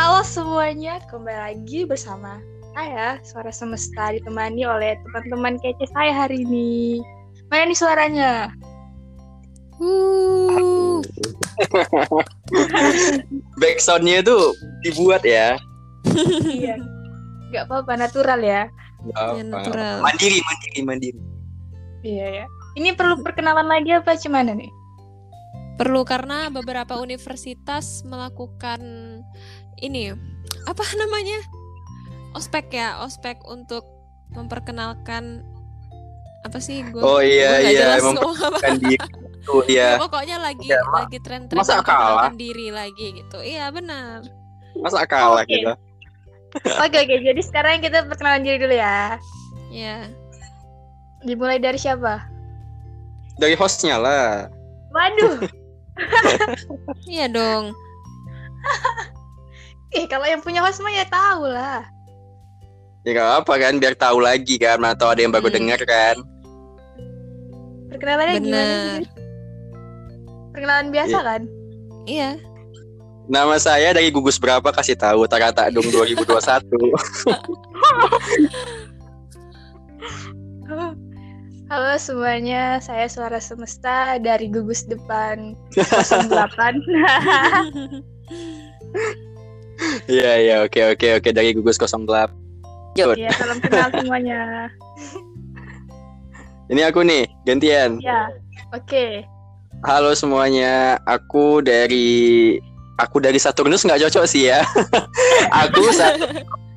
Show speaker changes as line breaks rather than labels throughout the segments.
Halo semuanya, kembali lagi bersama saya Suara Semesta ditemani oleh teman-teman kece saya hari ini. Mana nih suaranya?
Uh,
Backsoundnya itu dibuat ya.
iya. Gak apa-apa, natural ya.
ya natural.
Mandiri, mandiri, mandiri.
Iya ya. Ini perlu perkenalan lagi apa gimana nih?
Perlu karena beberapa universitas melakukan ini apa namanya? Ospek ya, ospek untuk memperkenalkan apa sih gue?
Oh iya
gua
iya,
jelas
emang
ngomong apa.
kan di itu ya.
Ya, pokoknya lagi
Ya, ma-
lagi tren-tren
masa kalah?
memperkenalkan diri lagi gitu. Iya benar.
Masa kalah
Oke.
kita.
Oke oke, jadi sekarang kita perkenalan diri dulu ya.
Ya.
Dimulai dari siapa?
Dari hostnya lah.
Waduh,
Iya dong.
eh kalau yang punya host mah ya tahu lah.
Ya gak apa kan, biar tahu lagi kan, mana tahu ada yang baru
Hmm.
dengar kan.
Perkenalannya gimana?
Benar.
sih? Perkenalan biasa
Iya.
kan?
Iya.
Nama saya dari gugus berapa kasih tahu Tarata Dong 2021.
Halo semuanya, saya Suara Semesta dari gugus depan 08.
Iya iya oke oke oke dari gugus 08.
ya, salam kenal semuanya.
Ini aku nih, gantian.
Ya, oke.
Halo semuanya, aku dari aku dari Saturnus nggak cocok sih ya. aku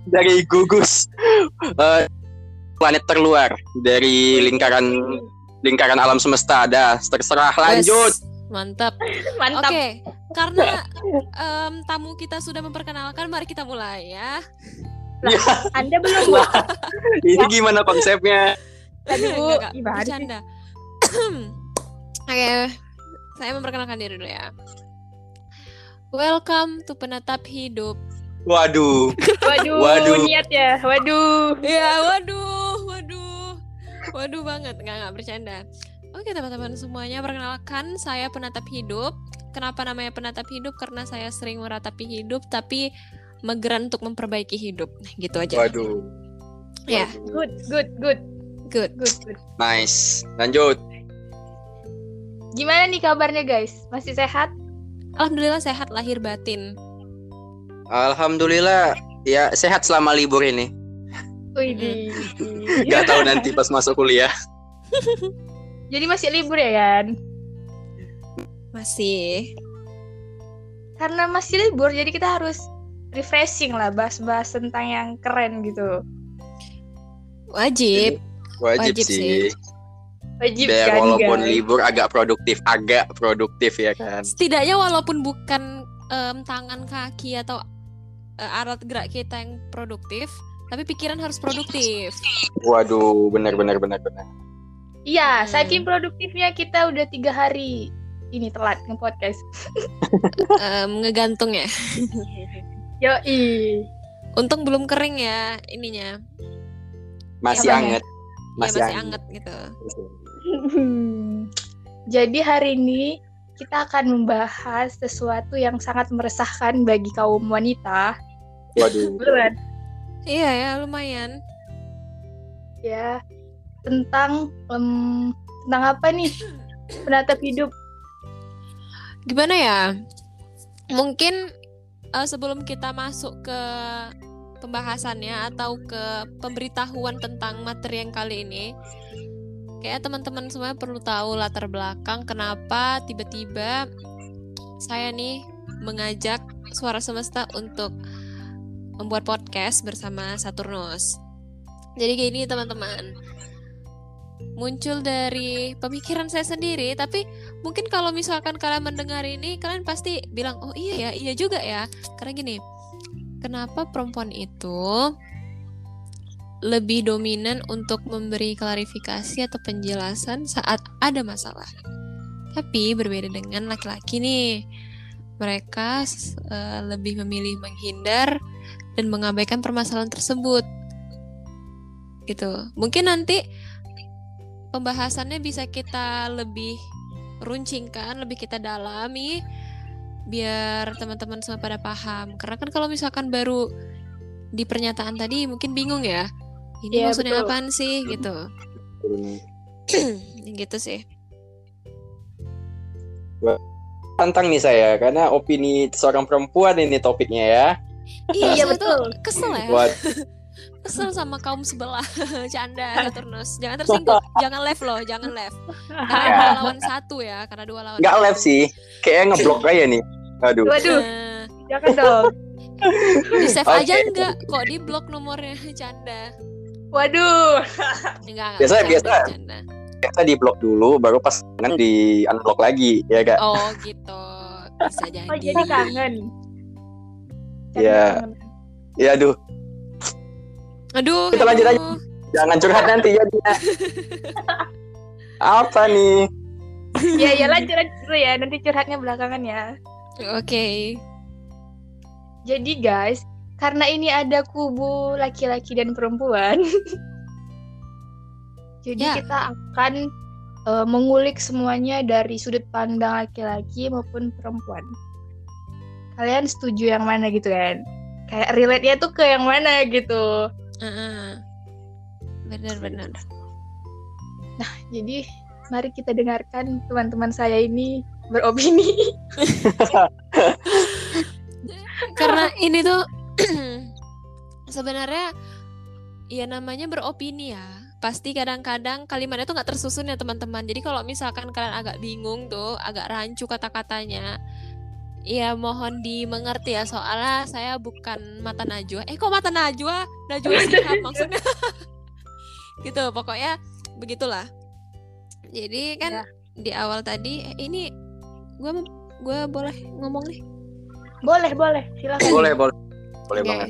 dari gugus eh, planet terluar dari lingkaran lingkaran alam semesta. Ada terserah lanjut.
Wes, Mantap.
Mantap.
Oke, karena em, tamu kita sudah memperkenalkan, mari kita mulai ya.
Anda belum, Bu?
Ini gimana konsepnya?
Tadi, Bu.
Bercanda. Oke, saya memperkenalkan diri dulu ya. Welcome to penatap hidup.
Waduh,
Waduh,
Waduh.
niat ya. Waduh.
Ya, waduh, waduh, waduh banget, nggak nggak bercanda. Oke teman-teman semuanya, perkenalkan saya penatap hidup. Kenapa namanya penatap hidup? Karena saya sering meratapi hidup, tapi mageran untuk memperbaiki hidup. Gitu aja.
waduh.
Ya,
Good, good, good,
good.
good, good.
Nice. Lanjut.
Gimana nih kabarnya guys? Masih sehat?
Alhamdulillah sehat lahir batin.
Alhamdulillah ya sehat selama libur ini.
Wih,
Gak tahu nanti pas masuk kuliah.
Jadi masih libur ya kan?
Masih.
Karena masih libur, jadi kita harus refreshing lah, bahas-bahas tentang yang keren gitu.
Wajib.
Wajib,
Wajib
sih.
sih.
Wajib
Biar
kan,
walaupun
guys?
libur agak produktif, agak produktif ya kan.
Setidaknya walaupun bukan em, tangan kaki atau eh, alat gerak kita yang produktif, tapi pikiran harus produktif.
Waduh, benar benar benar benar.
Iya,
Hmm.
saking produktifnya kita udah tiga hari ini telat nge-podcast.
Em, ngegantung ya.
Yoi.
Untung belum kering ya ininya.
Masih
Apanya?
anget.
Ya,
Masih,
masih
anget.
anget gitu.
Jadi hari ini kita akan membahas sesuatu yang sangat meresahkan bagi kaum wanita.
Waduh.
Iya ya, lumayan.
Ya, tentang em, tentang apa nih? Penatap hidup.
Gimana ya? Mungkin eh, sebelum kita masuk ke pembahasannya atau ke pemberitahuan tentang materi yang kali ini, kayak teman-teman semua perlu tahu latar belakang kenapa tiba-tiba saya nih mengajak Suara Semesta untuk membuat podcast bersama Saturnus. Jadi kayak ini teman-teman. Muncul dari pemikiran saya sendiri, tapi mungkin kalau misalkan kalian mendengar ini kalian pasti bilang oh iya ya iya juga ya. Karena gini kenapa perempuan itu lebih dominan untuk memberi klarifikasi atau penjelasan saat ada masalah? Tapi berbeda dengan laki-laki nih mereka eh, lebih memilih menghindar dan mengabaikan permasalahan tersebut. Gitu. Mungkin nanti pembahasannya bisa kita lebih runcingkan, lebih kita dalami biar teman-teman semua pada paham. Karena kan kalau misalkan baru di pernyataan tadi mungkin bingung ya ini
Iya,
maksudnya
betul.
apaan sih gitu. Gitu sih.
Tantang nih saya karena opini seorang perempuan ini topiknya ya.
iya,
Iya, betul.
kesel ya.
Buat
kesel sama kaum sebelah canda Saturnus jangan tersinggung jangan left loh jangan left karena dua lawan satu ya karena dua lawan
nggak live sih, kayaknya ngeblok aja nih. Aduh.
Waduh,
Nah,
jangan dong.
di save
Oke.
aja enggak kok di blok nomornya canda
Waduh.
enggak enggak
Biasa-
bercanda,
biasa.
bercanda.
Biasa di blok dulu, baru pas kan di unblock lagi, ya kak.
oh gitu bisa jadi
Oh, jadi kangen. Canda
Iya.
kangen.
Ya aduh,
aduh
Kita lanjut aja. jangan curhat nanti ya. Dina. Apa nih?
Ya, ya lanjut lanjut dulu ya. Nanti curhatnya belakangan ya.
oke
Jadi guys, karena ini ada kubu laki-laki dan perempuan, jadi
Ya.
kita akan eh, mengulik semuanya dari sudut pandang laki-laki maupun perempuan. Kalian setuju yang mana gitu kan? Kayak relate-nya tuh ke yang mana gitu.
Benar-benar
Jadi mari kita dengarkan teman-teman saya ini beropini.
karena ini tuh sebenarnya ya namanya beropini ya. Pasti kadang-kadang kalimatnya tuh nggak tersusun ya teman-teman. Jadi kalau misalkan kalian agak bingung tuh agak rancu kata-katanya ya mohon dimengerti ya soalnya saya bukan mata najwa eh kok mata najwa najwa sihab maksudnya gitu pokoknya begitulah jadi kan
Ya.
di awal tadi eh, ini gue gue boleh ngomong nih
boleh, boleh. Silakan.
Boleh, boleh. Boleh
Oke.
banget.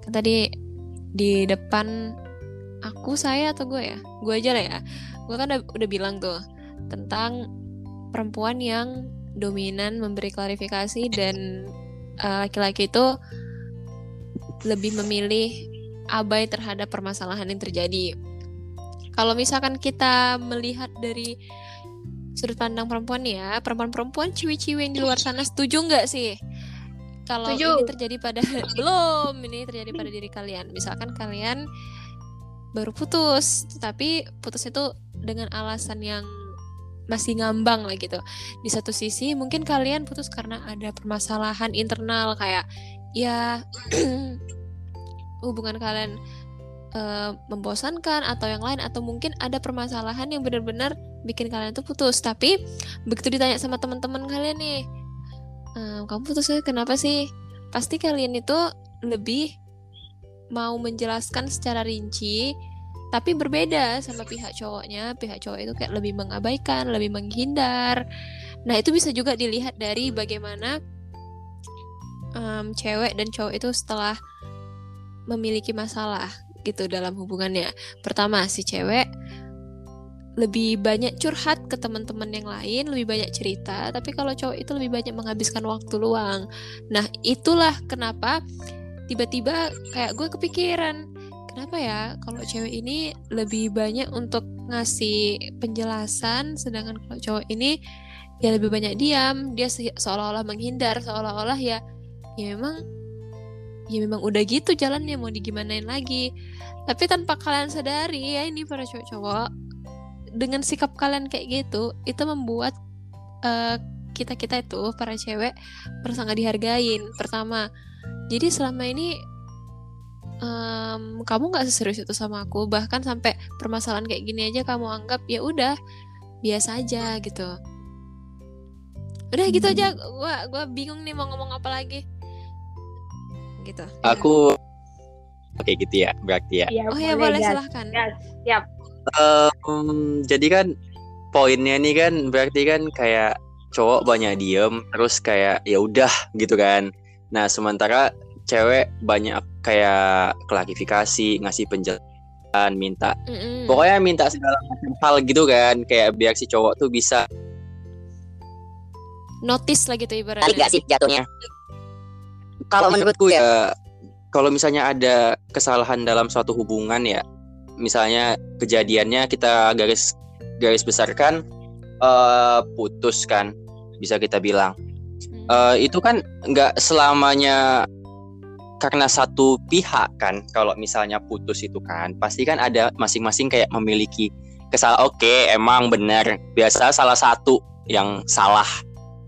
Kan tadi di depan aku saya atau gue ya gue aja lah ya gue kan udah, udah bilang tuh tentang perempuan yang dominan memberi klarifikasi dan eh, laki-laki itu lebih memilih abai terhadap permasalahan yang terjadi. Kalau misalkan kita melihat dari sudut pandang perempuan ya perempuan-perempuan ciwi-ciwi yang di luar sana setuju nggak sih? Kalau ini terjadi pada belum ini terjadi pada diri kalian. Misalkan kalian baru putus tapi putus itu dengan alasan yang masih ngambang lah gitu. Di satu sisi mungkin kalian putus karena ada permasalahan internal kayak ya hubungan kalian eh, membosankan atau yang lain atau mungkin ada permasalahan yang benar-benar bikin kalian tuh putus. Tapi begitu ditanya sama teman-teman kalian nih "Ehm, kamu putusnya kenapa sih? Pasti kalian itu lebih mau menjelaskan secara rinci tapi berbeda sama pihak cowoknya pihak cowok itu kayak lebih mengabaikan lebih menghindar nah itu bisa juga dilihat dari bagaimana em, cewek dan cowok itu setelah memiliki masalah gitu dalam hubungannya pertama si cewek lebih banyak curhat ke teman-teman yang lain, lebih banyak cerita. Tapi kalau cowok itu lebih banyak menghabiskan waktu luang. Nah, itulah kenapa tiba-tiba kayak gue kepikiran, kenapa ya? Kalau cewek ini lebih banyak untuk ngasih penjelasan, sedangkan kalau cowok ini ya lebih banyak diam, dia se- seolah-olah menghindar, seolah-olah ya ya memang ya memang udah gitu jalannya mau digimanain lagi. Tapi tanpa kalian sadari ya ini para cowok-cowok dengan sikap kalian kayak gitu itu membuat kita kita itu para cewek merasa nggak dihargain pertama. Jadi selama ini em, kamu nggak seserius itu sama aku bahkan sampai permasalahan kayak gini aja kamu anggap ya udah biasa aja gitu udah gitu
Hmm.
aja gua gua bingung nih mau ngomong apa lagi gitu
Aku Oke gitu ya, berarti ya.
Iya,
oh ya boleh
Gas.
silahkan
Gas.
Em, jadi kan poinnya nih kan berarti kan kayak cowok banyak diem terus kayak ya udah gitu kan. Nah, sementara cewek banyak kayak klarifikasi, ngasih penjelasan, minta
Mm-mm.
pokoknya minta segala macam hal gitu kan kayak biar si cowok tuh bisa
notice lah gitu
Tarik
ibaratnya
gak sih jatuhnya? Kalau menurutku ya, kalau misalnya ada kesalahan dalam suatu hubungan ya, misalnya kejadiannya kita garis garis besarkan eh putus kan. bisa kita bilang. Eh, itu kan nggak selamanya karena satu pihak kan kalau misalnya putus itu kan pasti kan ada masing-masing kayak memiliki kesalahan oke emang benar biasa salah satu yang salah.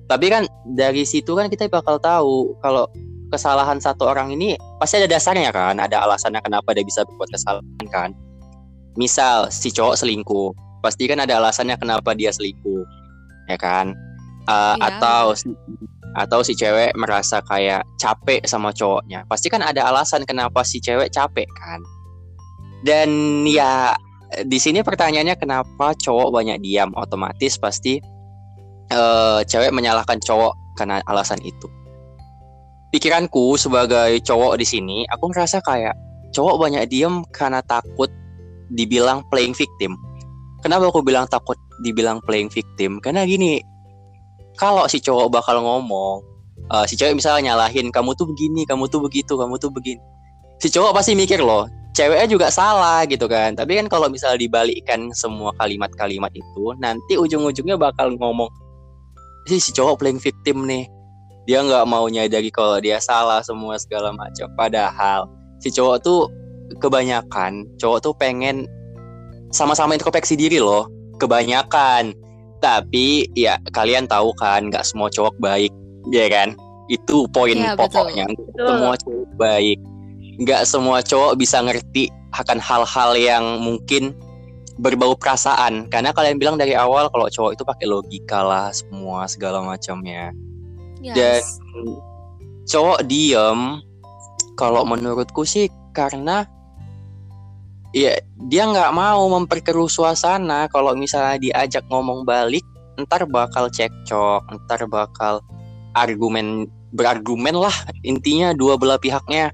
Tapi kan dari situ kan kita bakal tahu kalau kesalahan satu orang ini pasti ada dasarnya kan ada alasannya kenapa dia bisa berbuat kesalahan kan. Misal si cowok selingkuh pasti kan ada alasannya kenapa dia selingkuh ya kan? Eh,
Iya,
atau atau si cewek merasa kayak capek sama cowoknya. Pasti kan ada alasan kenapa si cewek capek kan? Dan ya di sini pertanyaannya kenapa cowok banyak diam? Otomatis pasti eh, cewek menyalahkan cowok karena alasan itu. Pikiranku sebagai cowok di sini aku ngerasa kayak cowok banyak diam karena takut dibilang playing victim. Kenapa aku bilang takut dibilang playing victim? Karena gini kalau si cowok bakal ngomong eh, si cewek misalnya nyalahin kamu tuh begini kamu tuh begitu kamu tuh begini. Si cowok pasti mikir loh ceweknya juga salah gitu kan. Tapi kan kalau misalnya dibalikkan semua kalimat-kalimat itu nanti ujung-ujungnya bakal ngomong si si cowok playing victim nih. Dia nggak mau nyadari kalau dia salah semua segala macam. Padahal si cowok tuh kebanyakan cowok tuh pengen sama-sama introspeksi diri loh. Kebanyakan tapi ya kalian tahu kan nggak semua cowok baik ya kan itu poin
betul.
pokoknya Nggak
Betul.
semua cowok baik nggak semua cowok bisa ngerti akan hal-hal yang mungkin berbau perasaan karena kalian bilang dari awal kalau cowok itu pakai logika lah semua segala macamnya
Yes.
dan cowok diem kalau menurutku sih karena ya dia nggak mau memperkeruh suasana. Kalau misalnya diajak ngomong balik ntar bakal cekcok ntar bakal argumen berargumen lah intinya dua belah pihaknya.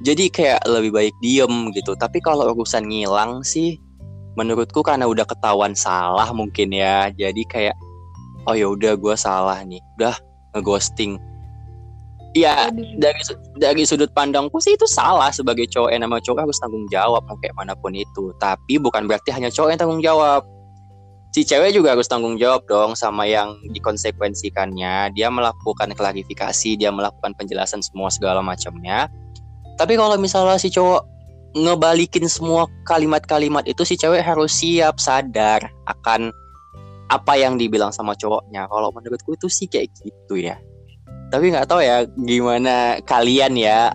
Jadi kayak lebih baik diem gitu. Tapi kalau urusan ngilang sih menurutku karena udah ketahuan salah mungkin ya. Jadi kayak oh ya udah gue salah nih. Udah ngeghosting ya
Aduh.
dari dari sudut pandangku sih itu salah sebagai cowok yang nama cowok harus tanggung jawab mau kayak mana pun itu. Tapi bukan berarti hanya cowok yang tanggung jawab. Si cewek juga harus tanggung jawab dong sama yang dikonsekuensikannya dia melakukan klarifikasi dia melakukan penjelasan semua segala macamnya. Tapi kalau misalnya si cowok ngebalikin semua kalimat-kalimat itu si cewek harus siap sadar akan apa yang dibilang sama cowoknya. Kalau menurutku itu sih kayak gitu ya tapi nggak tahu ya gimana kalian ya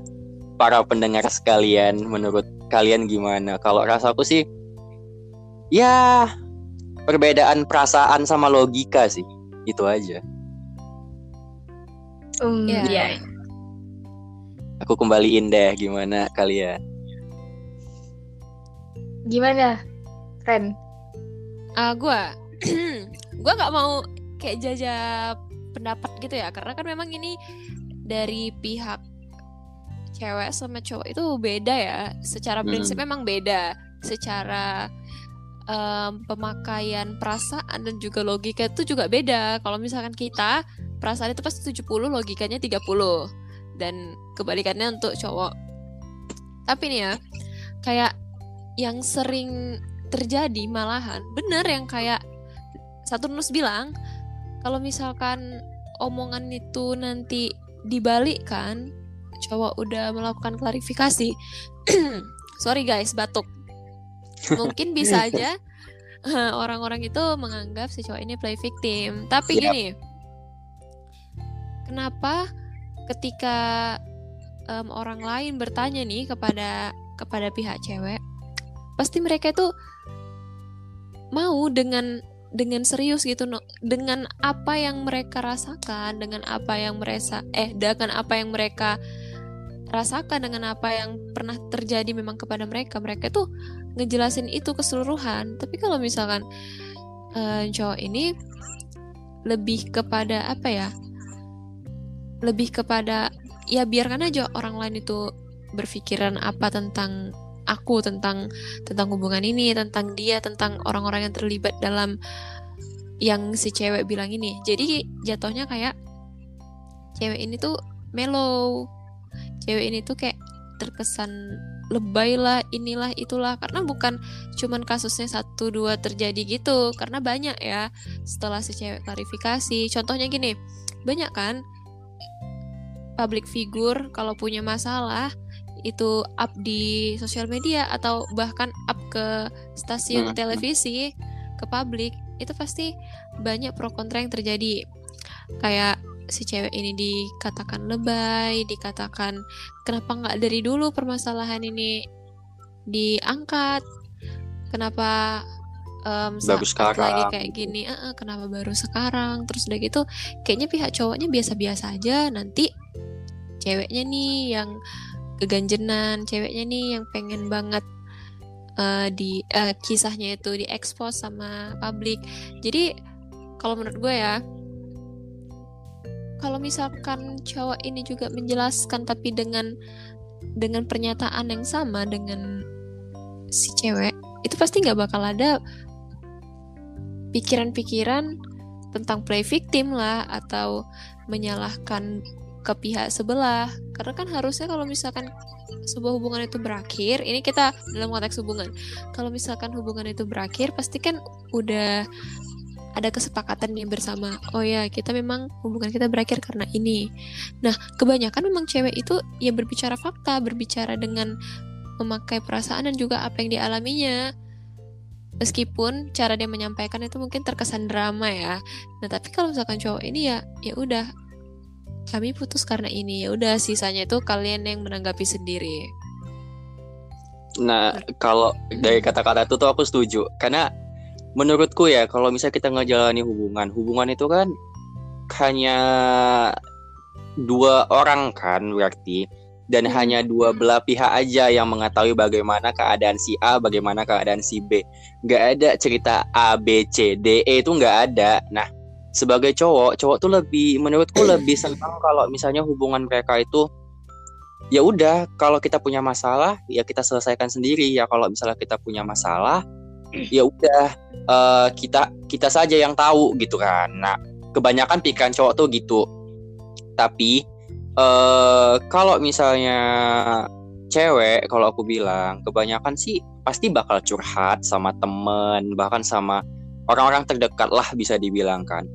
para pendengar sekalian menurut kalian gimana kalau rasaku sih ya perbedaan perasaan sama logika sih itu aja
Um,
Iya.
iya.
aku kembaliin deh gimana kalian
Gimana, Ren?
Ah, gua gua nggak mau kayak jajak pendapat gitu ya. Karena kan memang ini dari pihak cewek sama cowok itu beda ya. Secara prinsip
Hmm.
memang beda. Secara em, pemakaian perasaan dan juga logika itu juga beda. Kalau misalkan kita perasaan itu pasti 70 logikanya 30 dan kebalikannya untuk cowok. Tapi nih ya kayak yang sering terjadi malahan bener yang kayak Saturnus bilang kalau misalkan omongan itu nanti dibalikkan cowok udah melakukan klarifikasi sorry guys batuk mungkin bisa aja eh, orang-orang itu menganggap si cowok ini play victim tapi
Yap.
gini kenapa ketika em, orang lain bertanya nih kepada kepada pihak cewek pasti mereka itu mau dengan dengan serius gitu no, dengan apa yang mereka rasakan dengan apa yang mereka eh dengan apa yang mereka rasakan dengan apa yang pernah terjadi memang kepada mereka mereka tuh ngejelasin itu keseluruhan. Tapi kalau misalkan eh, cowok ini lebih kepada apa ya lebih kepada ya biarkan aja orang lain itu berpikiran apa tentang aku tentang tentang hubungan ini tentang dia tentang orang-orang yang terlibat dalam yang si cewek bilang ini. Jadi jatuhnya kayak cewek ini tuh mellow. Cewek ini tuh kayak terkesan lebay lah inilah itulah. Karena bukan cuman kasusnya satu dua terjadi gitu. Karena banyak ya setelah si cewek klarifikasi. Contohnya gini banyak kan public figure kalau punya masalah itu up di sosial media atau bahkan up ke stasiun
Hmm.
televisi ke publik itu pasti banyak pro kontra yang terjadi. Kayak si cewek ini dikatakan lebay dikatakan kenapa nggak dari dulu permasalahan ini diangkat? Kenapa em,
Baru
saat lagi
sekarang,
kayak gini? "Eh, eh, kenapa baru sekarang? Terus udah gitu kayaknya pihak cowoknya biasa-biasa aja nanti ceweknya nih yang keganjenan. Ceweknya nih yang pengen banget eh, di eh, kisahnya itu diekspos sama publik. Jadi kalau menurut gue ya kalau misalkan cowok ini juga menjelaskan tapi dengan dengan pernyataan yang sama dengan si cewek itu pasti nggak bakal ada pikiran-pikiran tentang play victim lah atau menyalahkan ke pihak sebelah. Karena kan harusnya kalau misalkan sebuah hubungan itu berakhir ini kita dalam konteks hubungan. Kalau misalkan hubungan itu berakhir pasti kan udah ada kesepakatan nih bersama. Oh ya kita memang hubungan kita berakhir karena ini. Nah kebanyakan memang cewek itu ya berbicara fakta berbicara dengan memakai perasaan dan juga apa yang dialaminya. Meskipun cara dia menyampaikan itu mungkin terkesan drama ya. Nah tapi kalau misalkan cowok ini ya ya udah kami putus karena ini ya udah sisanya itu kalian yang menanggapi sendiri
Nah, kalau dari kata-kata itu tuh aku setuju. Karena menurutku ya, kalau misalnya kita ngejalani hubungan, hubungan itu kan hanya dua orang kan berarti. Dan
Hmm.
hanya dua belah pihak aja yang mengetahui bagaimana keadaan si A, bagaimana keadaan si B. Nggak ada cerita A, B, C, D, E itu nggak ada. Nah, sebagai cowok, cowok tuh lebih, menurutku lebih senang kalau misalnya hubungan mereka itu ya udah kalau kita punya masalah ya kita selesaikan sendiri. Ya kalau misalnya kita punya masalah ya udah eh, kita kita saja yang tahu gitu kan. Nah kebanyakan pikiran cowok tuh gitu. Tapi eh kalau misalnya cewek kalau aku bilang kebanyakan sih pasti bakal curhat sama temen bahkan sama orang-orang terdekat lah bisa dibilangkan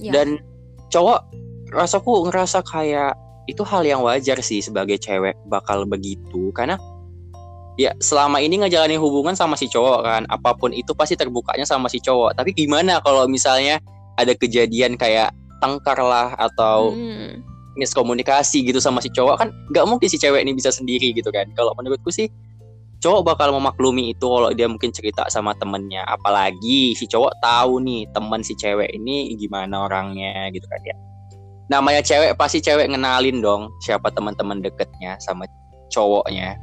Ya.
dan cowok rasaku ngerasa kayak itu hal yang wajar sih sebagai cewek bakal begitu karena ya selama ini ngejalanin hubungan sama si cowok kan apa pun itu pasti terbukanya sama si cowok tapi gimana kalau misalnya ada kejadian kayak tengkar lah atau
Hmm.
miskomunikasi gitu sama si cowok kan nggak mungkin si cewek ini bisa sendiri gitu kan kalau menurutku sih cowok bakal memaklumi itu kalau dia mungkin cerita sama temennya apalagi si cowok tahu nih temen si cewek ini gimana orangnya gitu kan ya namanya cewek pasti cewek ngenalin dong siapa teman-teman deketnya sama cowoknya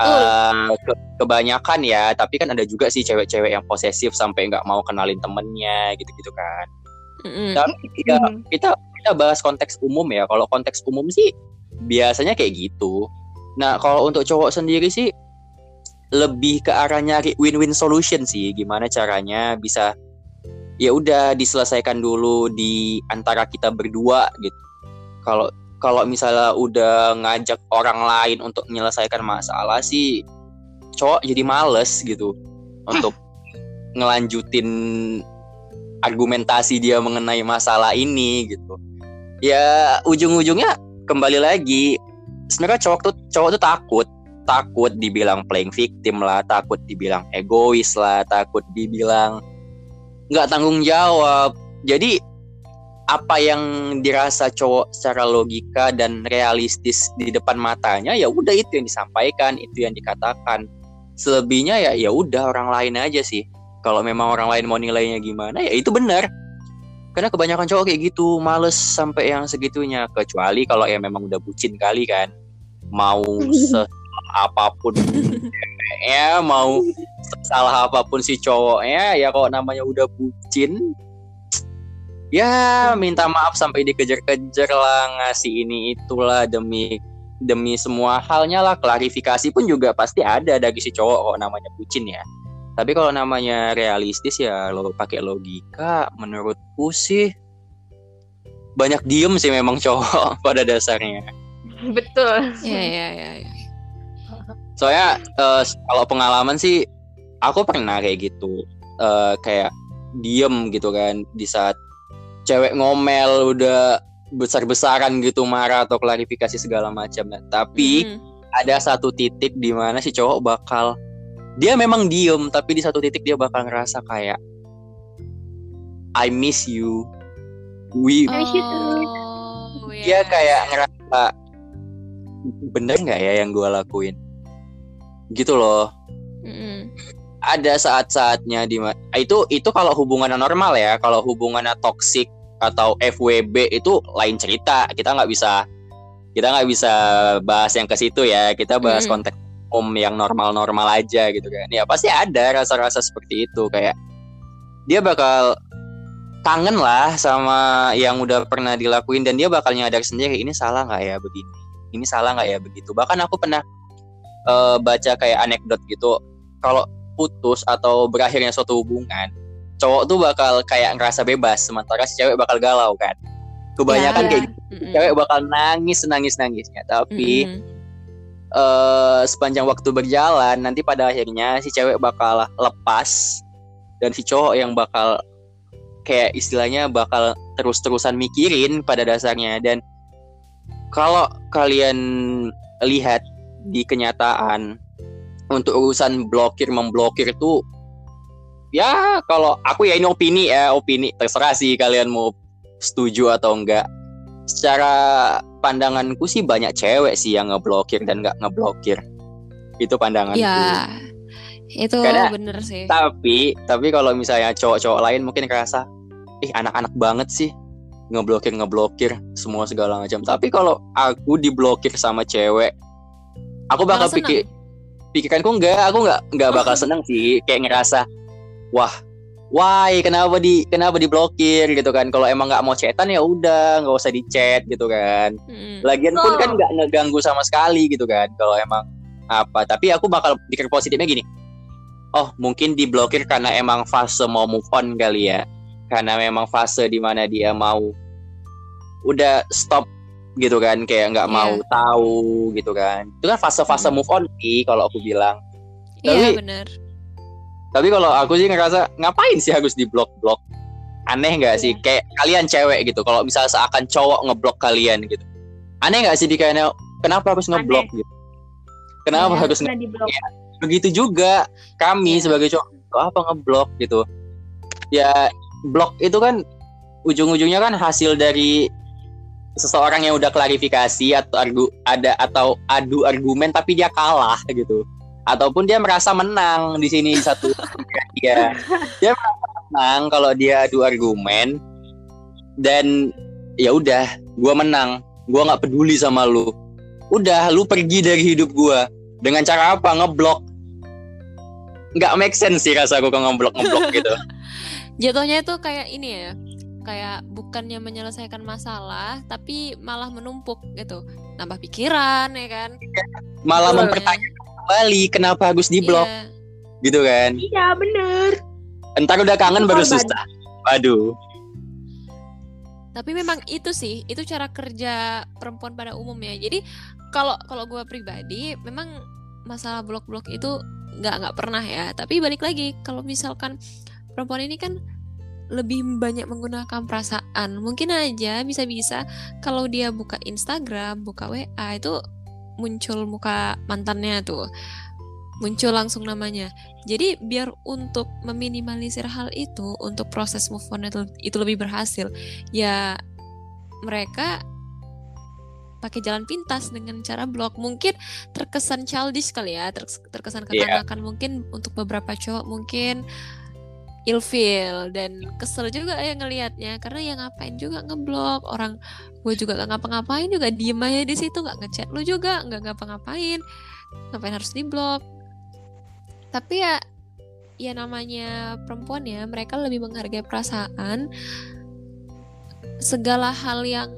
Eh, ke- kebanyakan ya tapi kan ada juga sih cewek-cewek yang posesif sampai nggak mau kenalin temennya gitu-gitu kan
Mm-mm.
tapi ya kita kita bahas konteks umum ya. Kalau konteks umum sih biasanya kayak gitu. Nah, kalau untuk cowok sendiri sih lebih ke arah nyari win-win solution sih. Gimana caranya bisa ya udah diselesaikan dulu di antara kita berdua gitu. Kalau kalau misalnya udah ngajak orang lain untuk menyelesaikan masalah sih cowok jadi males gitu untuk ngelanjutin argumentasi dia mengenai masalah ini gitu. Ya ujung-ujungnya kembali lagi sebenarnya cowok tuh cowok tuh takut takut dibilang playing victim lah, takut dibilang egois lah, takut dibilang nggak tanggung jawab. Jadi apa yang dirasa cowok secara logika dan realistis di depan matanya ya udah itu yang disampaikan, itu yang dikatakan. Selebihnya ya ya udah orang lain aja sih. Kalau memang orang lain mau nilainya gimana ya itu benar. Karena kebanyakan cowok kayak gitu, males sampai yang segitunya. Kecuali kalau ya memang udah bucin kali kan. Mau apa pun ya mau salah apa pun si cowoknya ya kalau namanya udah bucin ya minta maaf sampai dikejar-kejar lah ngasih ini itulah demi demi semua halnya lah klarifikasi pun juga pasti ada dari si cowok kalau namanya bucin ya tapi kalau namanya realistis ya lo pakai logika menurutku sih banyak diem sih memang cowok pada dasarnya
Betul.
Ya ya ya. ya.
Soalnya eh, kalau pengalaman sih aku pernah kayak gitu. Eh, kayak diem gitu kan di saat cewek ngomel udah besar-besaran gitu marah atau klarifikasi segala macam. Nah, tapi
Mm-mm.
ada satu titik di mana si cowok bakal dia memang diem tapi di satu titik dia bakal ngerasa kayak I miss you. We
I miss you too.
Oh,
dia kayak ngerasa bener nggak ya yang gue lakuin gitu loh
Mm-mm.
ada saat-saatnya di itu itu kalau hubungannya normal ya kalau hubungannya toksik atau FWB itu lain cerita kita nggak bisa kita nggak bisa bahas yang ke situ ya kita bahas
Mm-mm.
konteks om yang normal-normal aja gitu kan ya pasti ada rasa-rasa seperti itu kayak dia bakal kangen lah sama yang udah pernah dilakuin dan dia bakal nyadar sendiri ini salah nggak ya begini ini salah nggak ya begitu bahkan aku pernah eh, baca kayak anekdot gitu kalau putus atau berakhirnya suatu hubungan cowok tuh bakal kayak ngerasa bebas sementara si cewek bakal galau kan kebanyakan
Ya.
kayak gitu
Mm-mm.
cewek bakal nangis nangis nangisnya tapi
Mm-mm.
eh, sepanjang waktu berjalan nanti pada akhirnya si cewek bakal lepas dan si cowok yang bakal kayak istilahnya bakal terus-terusan mikirin pada dasarnya dan kalau kalian lihat di kenyataan. Untuk urusan blokir memblokir itu ya kalau aku ya ini opini ya opini. Terserah sih kalian mau setuju atau enggak. Secara pandanganku sih banyak cewek sih yang ngeblokir dan nggak ngeblokir. Itu pandanganku.
Ya, itu
Karena-
bener sih.
tapi tapi kalau misalnya cowok-cowok lain mungkin ngerasa ih anak-anak banget sih ngeblokir ngeblokir semua segala macam. Tapi kalau aku diblokir sama cewek aku bakal pikir pikiranku enggak aku nggak nggak bakal seneng sih kayak ngerasa wah why kenapa di kenapa diblokir gitu kan kalau emang nggak mau chatan ya udah nggak usah di chat gitu kan
Mm-mm.
Lagian pun kan nggak ngeganggu sama sekali gitu kan kalau emang apa. Tapi aku bakal pikir positifnya gini. Oh mungkin diblokir karena emang fase mau move on kali ya. Karena memang fase di mana dia mau udah stop gitu kan kayak nggak
Iya.
mau tahu gitu kan. Itu kan fase-fase
Mm.
move on sih kalau aku bilang.
Iya
Tapi-
bener.
Tapi kalau aku sih ngerasa ngapain sih harus diblok-blok? Aneh nggak sih? Kayak kalian cewek gitu. Kalau misalnya seakan cowok ngeblok kalian gitu. Aneh nggak sih di kayaknya kenapa harus ngeblok gitu? Kenapa
Iya,
harus nge-
Pernah di blok.
begitu juga kami
Iya.
sebagai cowok apa ngeblok gitu? Ya blok itu kan ujung-ujungnya kan hasil dari seseorang yang udah klarifikasi atau argu ada atau adu argumen tapi dia kalah gitu. Ataupun dia merasa menang di sini satu dia. Dia merasa menang kalau dia adu argumen dan ya udah gua menang. Gua nggak peduli sama lu. Udah lu pergi dari hidup gua. Dengan cara apa? Ngeblok. Nggak make sense sih rasa gua kalau ngeblok ngeblok gitu.
Jatuhnya itu kayak ini ya, kayak bukannya menyelesaikan masalah, tapi malah menumpuk gitu, nambah pikiran ya kan?
malah
Betul.
mempertanyakan kembali kenapa harus diblok
Iya.
gitu kan
Iya bener.
entar udah kangen baru susah waduh
Tapi memang itu sih, itu cara kerja perempuan pada umumnya. Jadi kalau kalau gue pribadi, memang masalah blok-blok itu nggak nggak pernah ya. Tapi balik lagi, kalau misalkan perempuan ini kan lebih banyak menggunakan perasaan, mungkin aja bisa-bisa kalau dia buka Instagram, buka WA itu muncul muka mantannya tuh, muncul langsung namanya. Jadi biar untuk meminimalisir hal itu, untuk proses move on itu, itu lebih berhasil, ya mereka pakai jalan pintas dengan cara blok. Mungkin terkesan childish kali ya, ter- terkesan
Iya.
kekanakan mungkin untuk beberapa cowok mungkin ilfeel. Dan kesel juga ya ngelihatnya. Karena ya ngapain juga ngeblok. Orang gue juga gak ngapa-ngapain juga. Diem aja di situ nggak ngechat lu juga nggak ngapa-ngapain. Ngapain harus diblok? Tapi ya ya namanya perempuan ya mereka lebih menghargai perasaan segala hal yang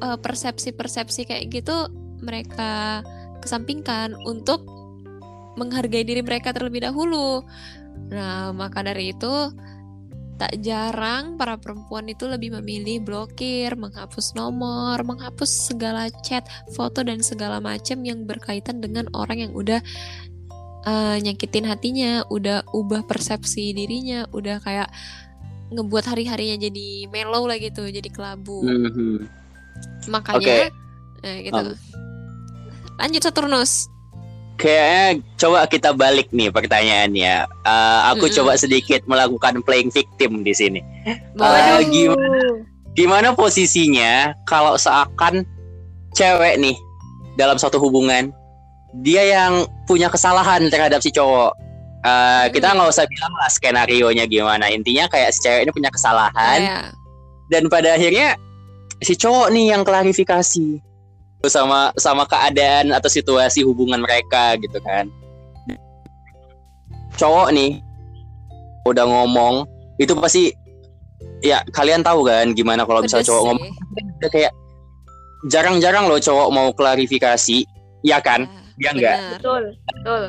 eh, persepsi-persepsi kayak gitu mereka kesampingkan untuk menghargai diri mereka terlebih dahulu. Nah, maka dari itu tak jarang para perempuan itu lebih memilih blokir, menghapus nomor, menghapus segala chat, foto dan segala macam yang berkaitan dengan orang yang udah uh, nyakitin hatinya, udah ubah persepsi dirinya, udah kayak ngebuat hari-harinya jadi mellow lah gitu, jadi kelabu.
Mhm.
Makanya,
Oke.
eh, gitu.
Um.
Lanjut Saturnus.
Kayaknya coba kita balik nih pertanyaannya. Eh, aku
Mm-mm.
coba sedikit melakukan playing victim di sini. Ah, gimana? Gimana posisinya kalau seakan cewek nih dalam suatu hubungan dia yang punya kesalahan terhadap si cowok. Eh, kita
Hmm.
nggak usah bilang lah skenario nya gimana. Intinya kayak si cewek ini punya kesalahan
Ya,
dan pada akhirnya si cowok nih yang klarifikasi sama sama keadaan atau situasi hubungan mereka gitu kan cowok nih udah ngomong itu pasti ya kalian tahu kan gimana kalau misalnya cowok
sih.
ngomong udah kayak jarang-jarang loh cowok mau klarifikasi ya kan
Ya,
Ya enggak?
Betul, betul.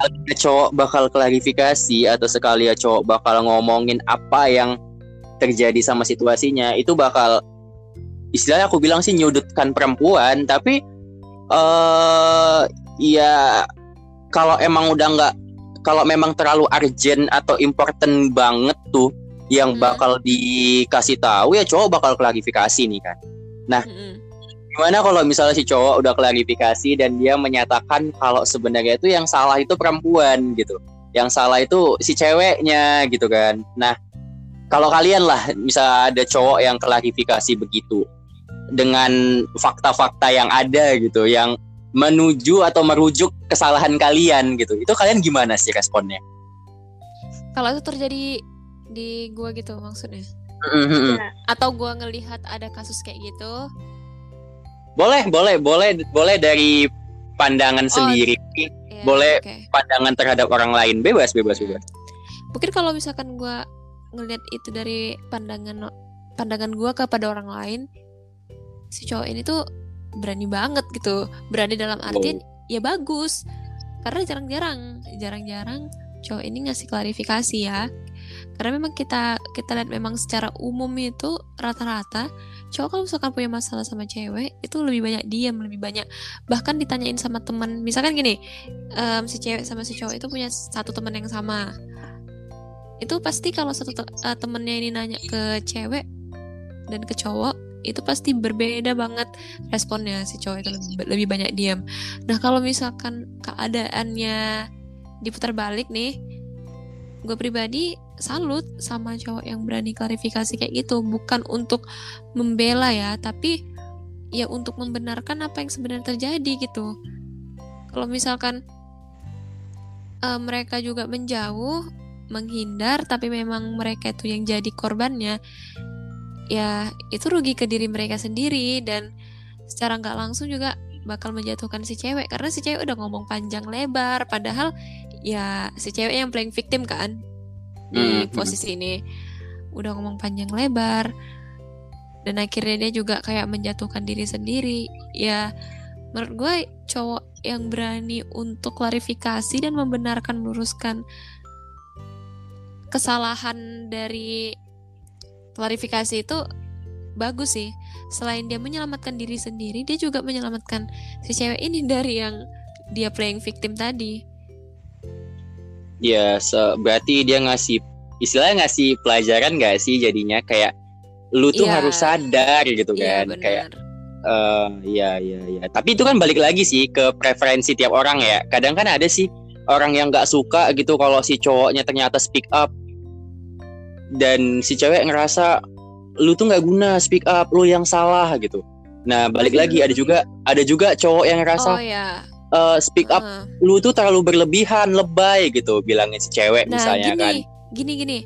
sekali cowok bakal klarifikasi atau sekali ya cowok bakal ngomongin apa yang terjadi sama situasinya itu bakal istilahnya aku bilang sih nyudutkan perempuan tapi eh ya kalau emang udah nggak kalau memang terlalu urgent atau important banget tuh yang
Hmm.
bakal dikasih tahu ya cowok bakal klarifikasi nih kan
Mm-mm.
gimana kalau misalnya si cowok udah klarifikasi dan dia menyatakan kalau sebenarnya itu yang salah itu perempuan gitu yang salah itu si ceweknya gitu kan nah kalau kalian lah bisa ada cowok yang klarifikasi begitu dengan fakta-fakta yang ada gitu yang menuju atau merujuk kesalahan kalian gitu itu kalian gimana sih responnya
Kalau itu terjadi di gua gitu maksudnya.
Mhm.
Atau gua ngelihat ada kasus kayak gitu.
boleh boleh boleh boleh dari pandangan
Oh,
sendiri
ya,
Boleh.
oke.
pandangan terhadap orang lain bebas bebas bebas
Mungkin kalau misalkan gua ngelihat itu dari pandangan pandangan gua kepada orang lain, si cowok ini tuh berani banget gitu. Berani dalam artian ya bagus. Karena jarang-jarang, jarang-jarang cowok ini ngasih klarifikasi ya. Karena memang kita kita lihat memang secara umum itu rata-rata cowok kalau misalkan punya masalah sama cewek itu lebih banyak diam, lebih banyak bahkan ditanyain sama teman. Misalkan gini, em, si cewek sama si cowok itu punya satu teman yang sama. Itu pasti kalau satu te- eh, temennya ini nanya ke cewek dan ke cowok itu pasti berbeda banget responnya si cowok itu lebih, banyak diam. Nah kalau misalkan keadaannya diputar balik nih, gue pribadi salut sama cowok yang berani klarifikasi kayak gitu, bukan untuk membela ya, tapi ya untuk membenarkan apa yang sebenarnya terjadi gitu. Kalau misalkan eh, mereka juga menjauh, menghindar, tapi memang mereka itu yang jadi korbannya, ya itu rugi ke diri mereka sendiri dan secara nggak langsung juga bakal menjatuhkan si cewek karena si cewek udah ngomong panjang lebar padahal ya si cewek yang playing victim kan di
Hmm,
posisi ini udah ngomong panjang lebar dan akhirnya dia juga kayak menjatuhkan diri sendiri. Ya menurut gue cowok yang berani untuk klarifikasi dan membenarkan meluruskan kesalahan dari klarifikasi itu bagus sih. Selain dia menyelamatkan diri sendiri dia juga menyelamatkan si cewek ini dari yang dia playing victim tadi.
Ya, se- berarti dia ngasih istilahnya ngasih pelajaran gak sih jadinya? Kayak lu tuh
Iya.
harus sadar gitu
iya
kan? kayak
benar
eh ya ya ya tapi itu kan balik lagi sih ke preferensi tiap orang ya. Kadang kan ada sih orang yang nggak suka gitu kalau si cowoknya ternyata speak up dan si cewek ngerasa lu tuh nggak guna speak up lu yang salah gitu nah balik lagi ada juga ada juga cowok yang ngerasa
oh ya
eh, speak up
Heeh.
lu tuh terlalu berlebihan lebay gitu bilangin si cewek
Nah,
misalnya
gini,
kan
gini, gini.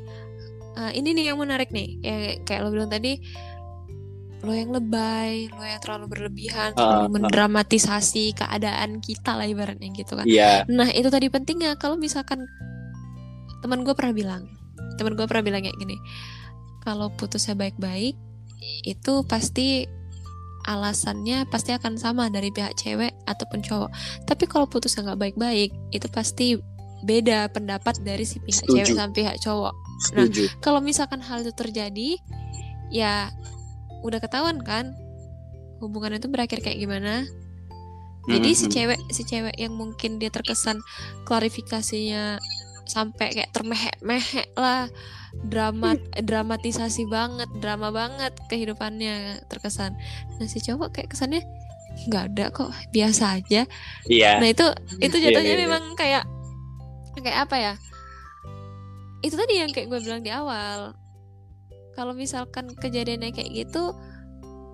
Eh, ini nih yang menarik nih. Ya, kayak lo bilang tadi, lo yang lebay, lo yang terlalu berlebihan, terlalu
Ah, ah.
mendramatisasi keadaan kita lah ibaratnya gitu kan.
Iya
Nah, itu tadi pentingnya kalau misalkan teman gue pernah bilang, teman gue pernah bilang kayak gini, kalau putusnya baik-baik, itu pasti alasannya pasti akan sama dari pihak cewek ataupun cowok. Tapi kalau putusnya nggak baik-baik, itu pasti beda pendapat dari si pihak
Setuju.
cewek sama pihak cowok.
Setuju.
Kalau misalkan hal itu terjadi, ya udah ketahuan kan hubungan itu berakhir kayak gimana. Jadi si
Mhm.
cewek si cewek yang mungkin dia terkesan klarifikasinya sampai kayak termehek-mehek lah. Drama dramatisasi banget drama banget kehidupannya terkesan. Nah si cowok kayak kesannya nggak ada kok biasa aja.
Iya.
nah itu itu
Iya,
jatuhnya
iya, iya.
memang kayak kayak apa ya? Itu tadi yang kayak gue bilang di awal. Kalau misalkan kejadiannya kayak gitu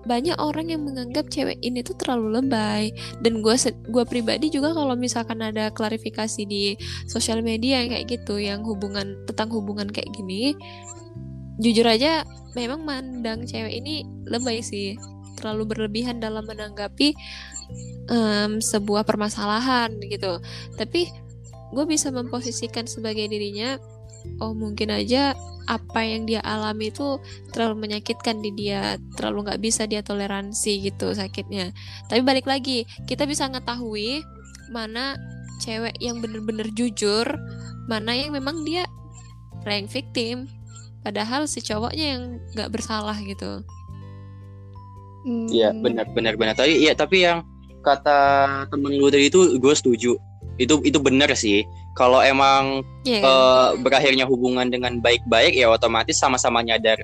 banyak orang yang menganggap cewek ini tuh terlalu lebay. Dan gue gue pribadi juga kalau misalkan ada klarifikasi di sosial media kayak gitu yang hubungan tentang hubungan kayak gini jujur aja memang mandang cewek ini lebay sih. Terlalu berlebihan dalam menanggapi em, sebuah permasalahan gitu. Tapi gue bisa memposisikan sebagai dirinya oh mungkin aja apa yang dia alami itu terlalu menyakitkan di dia terlalu nggak bisa dia toleransi gitu sakitnya tapi balik lagi kita bisa ngetahui mana cewek yang bener-bener jujur mana yang memang dia playing victim padahal si cowoknya yang nggak bersalah gitu
Hmm.
Iya, benar benar benar. Tapi iya, tapi yang kata temen lu tadi itu gue setuju. Itu itu benar sih. Kalau emang
Iya kan?
eh, berakhirnya hubungan dengan baik-baik ya otomatis sama-sama nyadar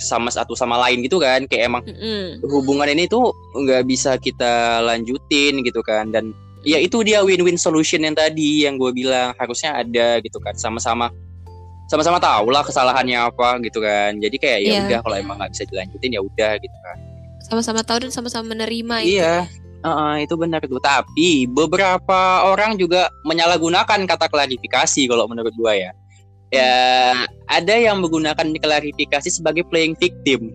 sama satu sama lain gitu kan. Kayak emang
Mm-mm.
hubungan ini tuh nggak bisa kita lanjutin gitu kan dan ya itu dia win-win solution yang tadi yang gue bilang harusnya ada gitu kan sama-sama sama-sama tahu lah kesalahannya apa gitu kan jadi kayak ya
Iya.
udah kalau emang nggak bisa dilanjutin ya udah gitu kan
sama-sama tahu dan sama-sama menerima itu
iya Heeh, itu benar tuh. Tapi beberapa orang juga menyalahgunakan kata klarifikasi kalau menurut gue ya. Ya ada yang menggunakan klarifikasi sebagai playing victim.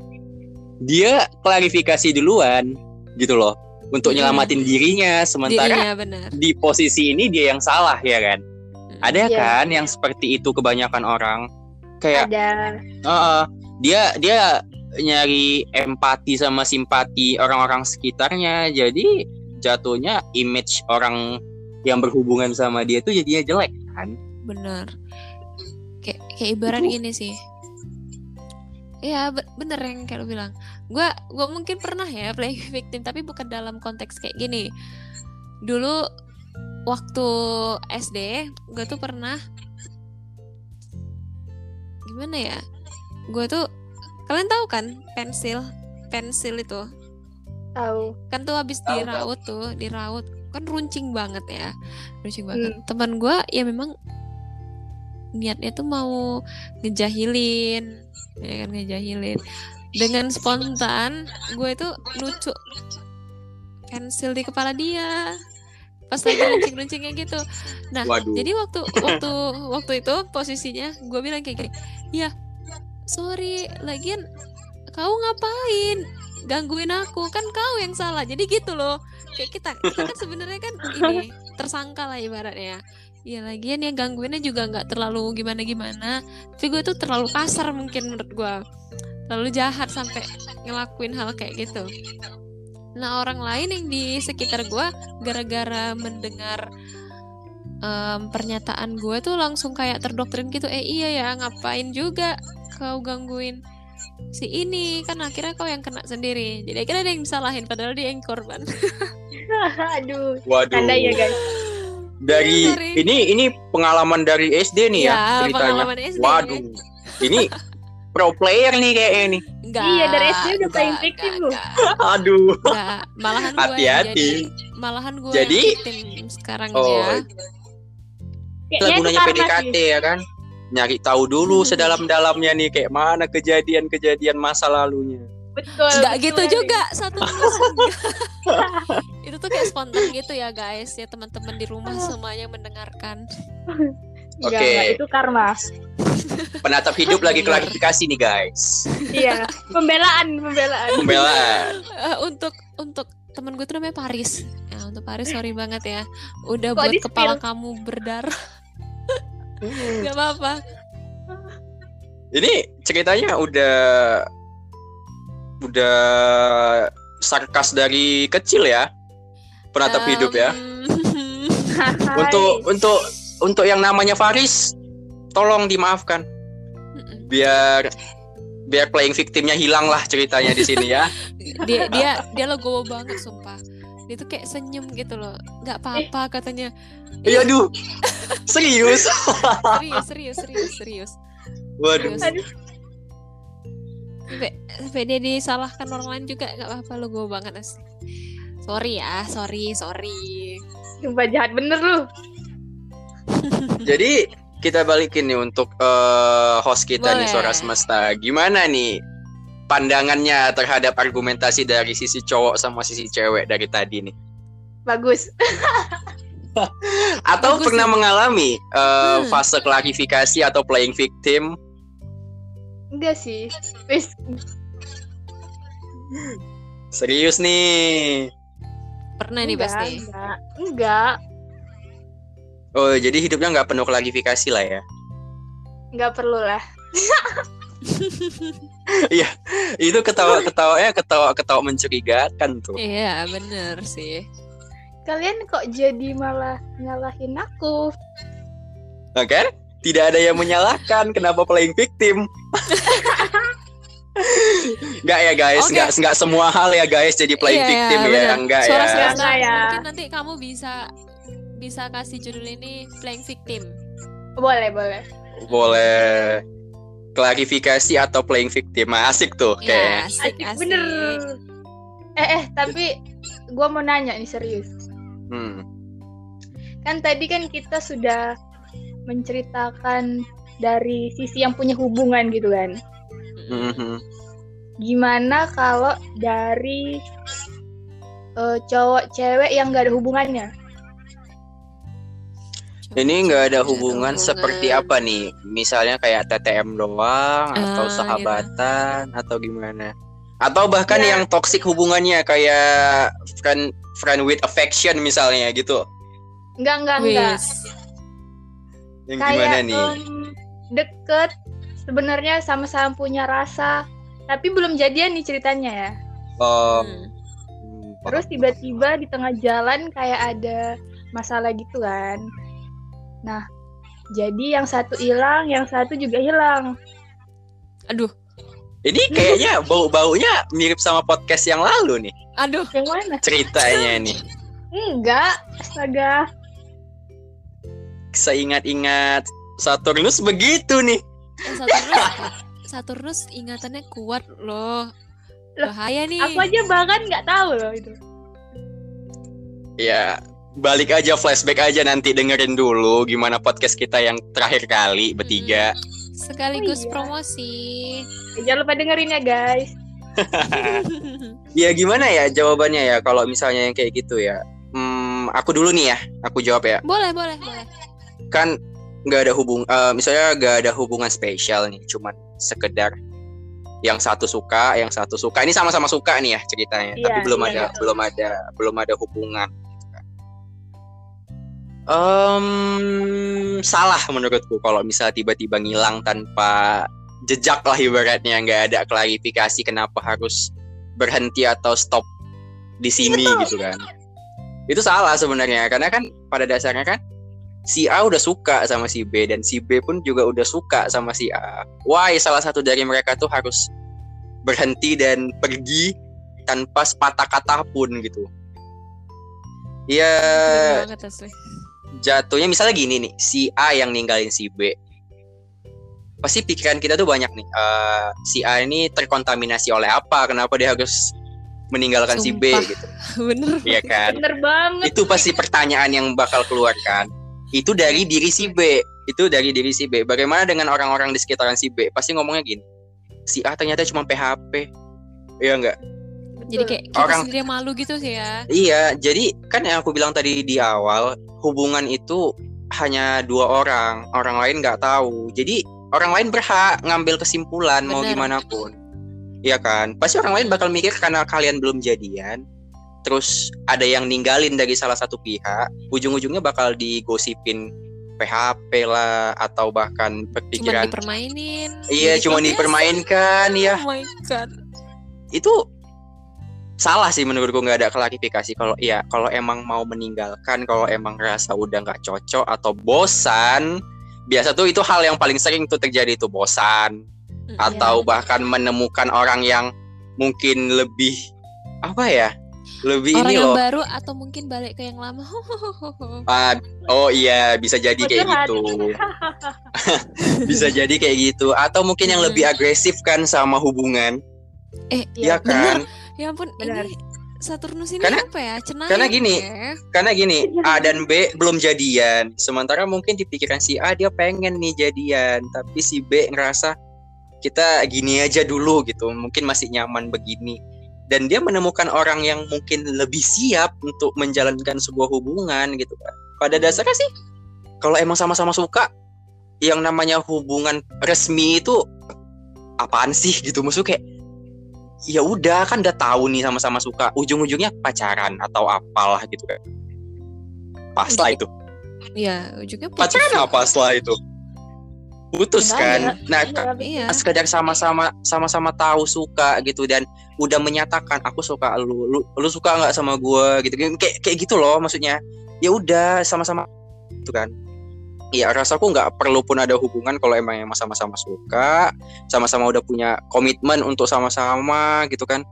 Dia klarifikasi duluan gitu loh untuk
Hmm.
nyelamatin dirinya sementara
dirinya benar.
di posisi ini dia yang salah ya kan? Ada
Iya.
kan yang seperti itu kebanyakan orang? Kayak
ada.
Heeh. dia dia nyari empati sama simpati orang-orang sekitarnya. Jadi jatuhnya image orang yang berhubungan sama dia tuh jadinya jelek kan?
Benar kayak kayak ibarat
Itu-
gini sih. Iya be- bener yang kayak lo bilang. Gua gua mungkin pernah ya playing victim Tapi bukan dalam konteks kayak gini. Dulu Waktu SD Gue tuh pernah Gimana ya? Gue tuh Kalian tahu kan pensil? Pensil itu.
Tahu.
Kan tuh habis diraut tuh diraut. Kan runcing banget ya. Runcing banget.
Hmm.
teman gua ya memang niatnya tuh mau ngejahilin ya kan ngejahilin. Dengan spontan gue itu lucu. Pensil di kepala dia. Pas lagi runcing-runcingnya gitu. Nah
waduh.
jadi waktu waktu waktu itu posisinya gue bilang kayak gini ya sorry lagian kau ngapain? Gangguin aku kan kau yang salah. Jadi gitu loh. Kayak kita kita kan sebenarnya kan ini tersangka lah ibaratnya. Ya lagian ya gangguinnya juga nggak terlalu gimana gimana tapi gue tuh terlalu kasar mungkin menurut gue terlalu jahat sampai ngelakuin hal kayak gitu. Nah orang lain yang di sekitar gue gara-gara mendengar em, pernyataan gue tuh langsung kayak terdoktrin gitu. Eh iya ya ngapain juga kau gangguin si ini kan akhirnya kau yang kena sendiri. Jadi akhirnya ada yang disalahin padahal dia yang korban.
Aduh
waduh.
tanda ya guys.
Dari
Sorry.
ini ini pengalaman dari SD nih ya,
ya
ceritanya.
pengalaman SD
waduh ini pro player nih kayaknya nih
Enggak,
Iya, dari SD udah playing victim lu.
aduh.
Enggak, malahan gue
Hati-hati.
malahan gue
Jadi-
yang sekarang
Oh,
ya
kayaknya
gunanya PDKT
sih.
ya kan nyari tahu dulu
Hmm.
sedalam-dalamnya nih kayak mana kejadian-kejadian masa lalunya.
Betul
Enggak
betul
gitu
Adi.
juga satu itu tuh kayak spontan gitu ya guys ya teman-teman di rumah semuanya mendengarkan.
Enggak,
Oke.
enggak, itu karma.
Penatap hidup lagi klarifikasi nih guys.
Iya pembelaan pembelaan.
Pembelaan.
Eh, untuk untuk temen gue tuh namanya Paris. Ya untuk Paris sorry banget ya. Udah
Kok
buat kepala kamu berdarah nggak apa-apa.
Ini ceritanya udah udah sarkas dari kecil ya? Penatap hidup ya? Untuk untuk untuk yang namanya Faris, tolong dimaafkan. Biar biar playing victimnya hilang lah ceritanya di sini ya.
dia dia dia legowo banget sumpah dia tuh kayak senyum gitu loh nggak apa-apa katanya
Iya, aduh. Serius.
serius serius serius serius
Waduh.
serius
Aduh.
sampai sampai dia disalahkan orang lain juga nggak apa-apa legowo banget asli sorry ya sorry sorry
Sumpah jahat bener lu.
Jadi kita balikin nih untuk eh, host kita nih
Boleh.
Suara Semesta. Gimana nih pandangannya terhadap argumentasi dari sisi cowok sama sisi cewek dari tadi nih?
Bagus.
Atau
Bagus
pernah
sih.
mengalami eh,
Hmm.
fase klarifikasi atau playing victim?
Enggak sih. Wis
Serius nih.
pernah nih
enggak,
pasti
Enggak. Enggak.
Oh, jadi hidupnya nggak penuh klarifikasi lah ya.
Enggak perlu lah.
Itu ketawa-ketawanya ketawa-ketawa mencurigakan tuh.
iya bener sih
Kalian kok jadi malah nyalahin aku?
Nah kan? Tidak ada yang menyalahkan kenapa playing victim. Enggak ya guys,
Oke.
enggak enggak semua hal ya guys jadi playing
Iya,
victim ya,
bener.
enggak
Suara
ya.
semesta,
Enggak ya.
mungkin nanti kamu bisa bisa kasih judul ini playing victim
Boleh, boleh.
Boleh klarifikasi atau playing victim. Ah, Asik tuh
ya
kayaknya.
asik
Asik
asik
bener. Eh, eh, tapi gua mau nanya nih serius.
Hmm.
Kan tadi kan kita sudah menceritakan dari sisi yang punya hubungan gitu kan.
Mhm.
Gimana kalau dari eh, cowok cewek yang gak ada hubungannya?
Ini nggak ada
Nggak
hubungan seperti apa nih? Misalnya kayak TTM doang atau
Ah,
sahabatan atau gimana? Atau bahkan
Ya.
yang toxic hubungannya kayak friend friend with affection misalnya gitu.
Enggak, enggak, enggak.
Yang
Kayak
gimana nih?
deket, sebenarnya sama-sama punya rasa, tapi belum jadian nih ceritanya ya.
Oh,
Hmm.
hmm,
Terus tiba-tiba di tengah jalan kayak ada masalah gitu kan. Nah, jadi yang satu hilang, yang satu juga hilang.
aduh
Ini kayaknya bau-baunya mirip sama podcast yang lalu nih
aduh
Yang mana?
ceritanya nih.
Enggak, astaga.
Seingat-ingat Saturnus begitu nih.
Eh, Saturnus Saturnus ingatannya kuat loh
Loh,
bahaya nih
Aku aja bahkan nggak tahu loh itu.
Ya, balik aja flashback aja nanti dengerin dulu gimana podcast kita yang terakhir kali bertiga.
sekaligus
Oh, iya.
promosi
Jangan lupa dengerin ya guys.
Ya gimana ya jawabannya ya kalau misalnya yang kayak gitu ya. Hmm, aku dulu nih ya, aku jawab ya.
boleh boleh boleh
Kan nggak ada hubung, eh, misalnya nggak ada hubungan spesial nih, cuman sekedar yang satu suka, yang satu suka. Ini sama-sama suka nih ya ceritanya,
Iya,
tapi belum
iya,
ada,
betul.
belum ada, belum ada hubungan. Em, salah menurutku kalau misalnya tiba-tiba ngilang tanpa jejak lah ibaratnya. Nggak ada klarifikasi kenapa harus berhenti atau stop di sini
Betul.
gitu kan. Itu salah sebenarnya karena kan pada dasarnya kan si A udah suka sama si B dan si B pun juga udah suka sama si A. Why? Salah satu dari mereka tuh harus berhenti dan pergi tanpa sepatah kata pun gitu. Ya
asli
jatuhnya misalnya gini nih si A yang ninggalin si B. Pasti pikiran kita tuh banyak nih eh, si A ini terkontaminasi oleh apa? Kenapa dia harus meninggalkan si B
Sumpah.
gitu?
Bener
Iya kan?
Bener banget.
itu pasti pertanyaan yang bakal keluar kan? Itu dari diri si B. Itu dari diri si B. Bagaimana dengan orang-orang di sekitaran si B? Pasti ngomongnya gini si A ternyata cuma PHP iya enggak
jadi kayak kita
Orang-
sendiri yang malu gitu sih ya
Iya, jadi kan yang aku bilang tadi di awal, hubungan itu hanya dua orang, orang lain nggak tahu. Jadi orang lain berhak ngambil kesimpulan mau
Bener.
gimana pun. Iya kan? Pasti orang lain bakal mikir karena kalian belum jadian, terus ada yang ninggalin dari salah satu pihak, ujung-ujungnya bakal digosipin PHP lah atau bahkan
cuma
berpikiran
dipermainin
iya
Jadi
cuma dipermainkan ya
oh my god
itu salah sih menurutku nggak ada klarifikasi kalau ya kalau emang mau meninggalkan kalau emang rasa udah nggak cocok atau bosan biasa tuh itu hal yang paling sering tuh terjadi itu bosan.
Mm,
atau bahkan menemukan orang yang mungkin lebih apa ya lebih
orang
ini
yang
loh.
baru atau mungkin balik ke yang lama.
Ah, oh iya bisa jadi
Oh,
kayak gitu. Bisa jadi kayak gitu. Atau mungkin yang lebih agresif kan sama hubungan.
Eh
Iya kan
ya ampun
Benar.
ini Saturnus ini
Karena-
apa ya? Cenayang
karena gini,
ya.
karena gini A dan B belum jadian. Sementara mungkin di pikiran si A dia pengen nih jadian. Tapi si B ngerasa kita gini aja dulu gitu. Mungkin masih nyaman begini. Dan dia menemukan orang yang mungkin lebih siap untuk menjalankan sebuah hubungan gitu kan. Pada dasarnya sih kalau emang sama-sama suka yang namanya hubungan resmi itu apaan sih gitu? Maksudnya kayak ya udah kan udah tahu nih sama-sama suka. Ujung-ujungnya pacaran atau apalah gitu kan. Pas lah itu.
Ya ujungnya putus.
pacaran apa setelah itu. Putus kan.
ada.
nah
Iya,
iya.
Sekedar sama-sama sama-sama tahu suka gitu dan udah menyatakan aku suka lu. Lu, lu suka nggak sama gua? Gitu. Kayak kayak gitu loh maksudnya. Ya udah sama-sama itu kan ya rasaku nggak perlu pun ada hubungan kalau emang emang sama-sama suka sama-sama udah punya komitmen untuk sama-sama gitu kan.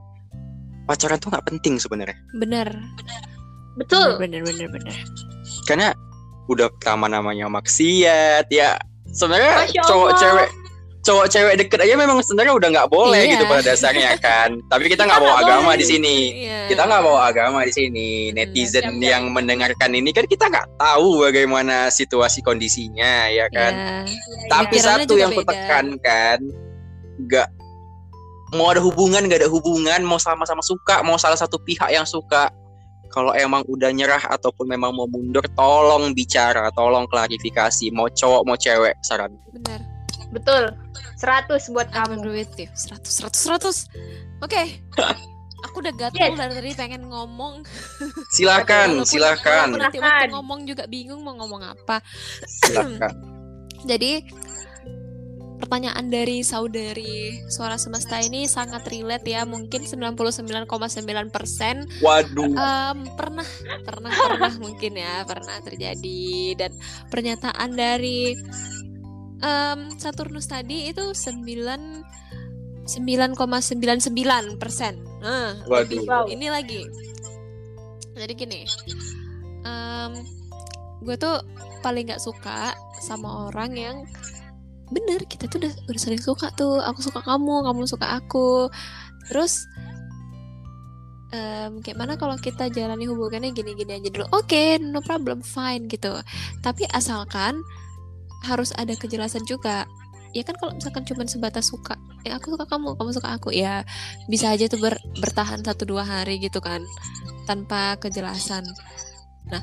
Pacaran tuh nggak penting sebenarnya.
Benar
Betul.
benar benar benar
karena udah pertama namanya maksiat ya. Sebenarnya cowok cewek cowok cewek deket aja memang sebenarnya udah nggak boleh
Iya.
gitu pada dasarnya kan. Tapi kita nggak bawa agama
boleh.
di sini.
Iya.
kita nggak bawa agama di sini. Netizen
siap,
yang mendengarkan ini kan kita nggak tahu bagaimana situasi kondisinya ya kan?
Iya.
tapi
Pikirannya
satu yang kutekankan nggak mau ada hubungan nggak ada hubungan mau sama-sama suka mau salah satu pihak yang suka. Kalau emang udah nyerah ataupun memang mau mundur tolong bicara tolong klarifikasi. Mau cowok mau cewek saran.
Benar
Betul. 100 buat
I'm
kamu.
with you 100 100 100 oke. Aku udah gatel
Yes.
dari tadi pengen ngomong.
Silakan silakan.
walaupun nanti waktu ngomong juga bingung mau ngomong apa.
Silakan.
Jadi pertanyaan dari saudari suara semesta ini sangat relate ya. Mungkin 99,9%
waduh.
Em, pernah pernah pernah mungkin ya pernah terjadi. Dan pernyataan dari em, Saturnus tadi itu 9 9,99 persen. Nah,
Waduh.
Wow.
Ini lagi. Jadi gini, em, gue tuh paling nggak suka sama orang yang bener kita tuh udah udah sering suka tuh aku suka kamu kamu suka aku terus em, kayak mana kalau kita jalani hubungannya gini-gini aja dulu oke no problem fine gitu tapi asalkan harus ada kejelasan juga. Ya kan kalau misalkan cuma sebatas suka ya aku suka kamu kamu suka aku. Ya bisa aja tuh ber- bertahan satu dua hari gitu kan tanpa kejelasan. Nah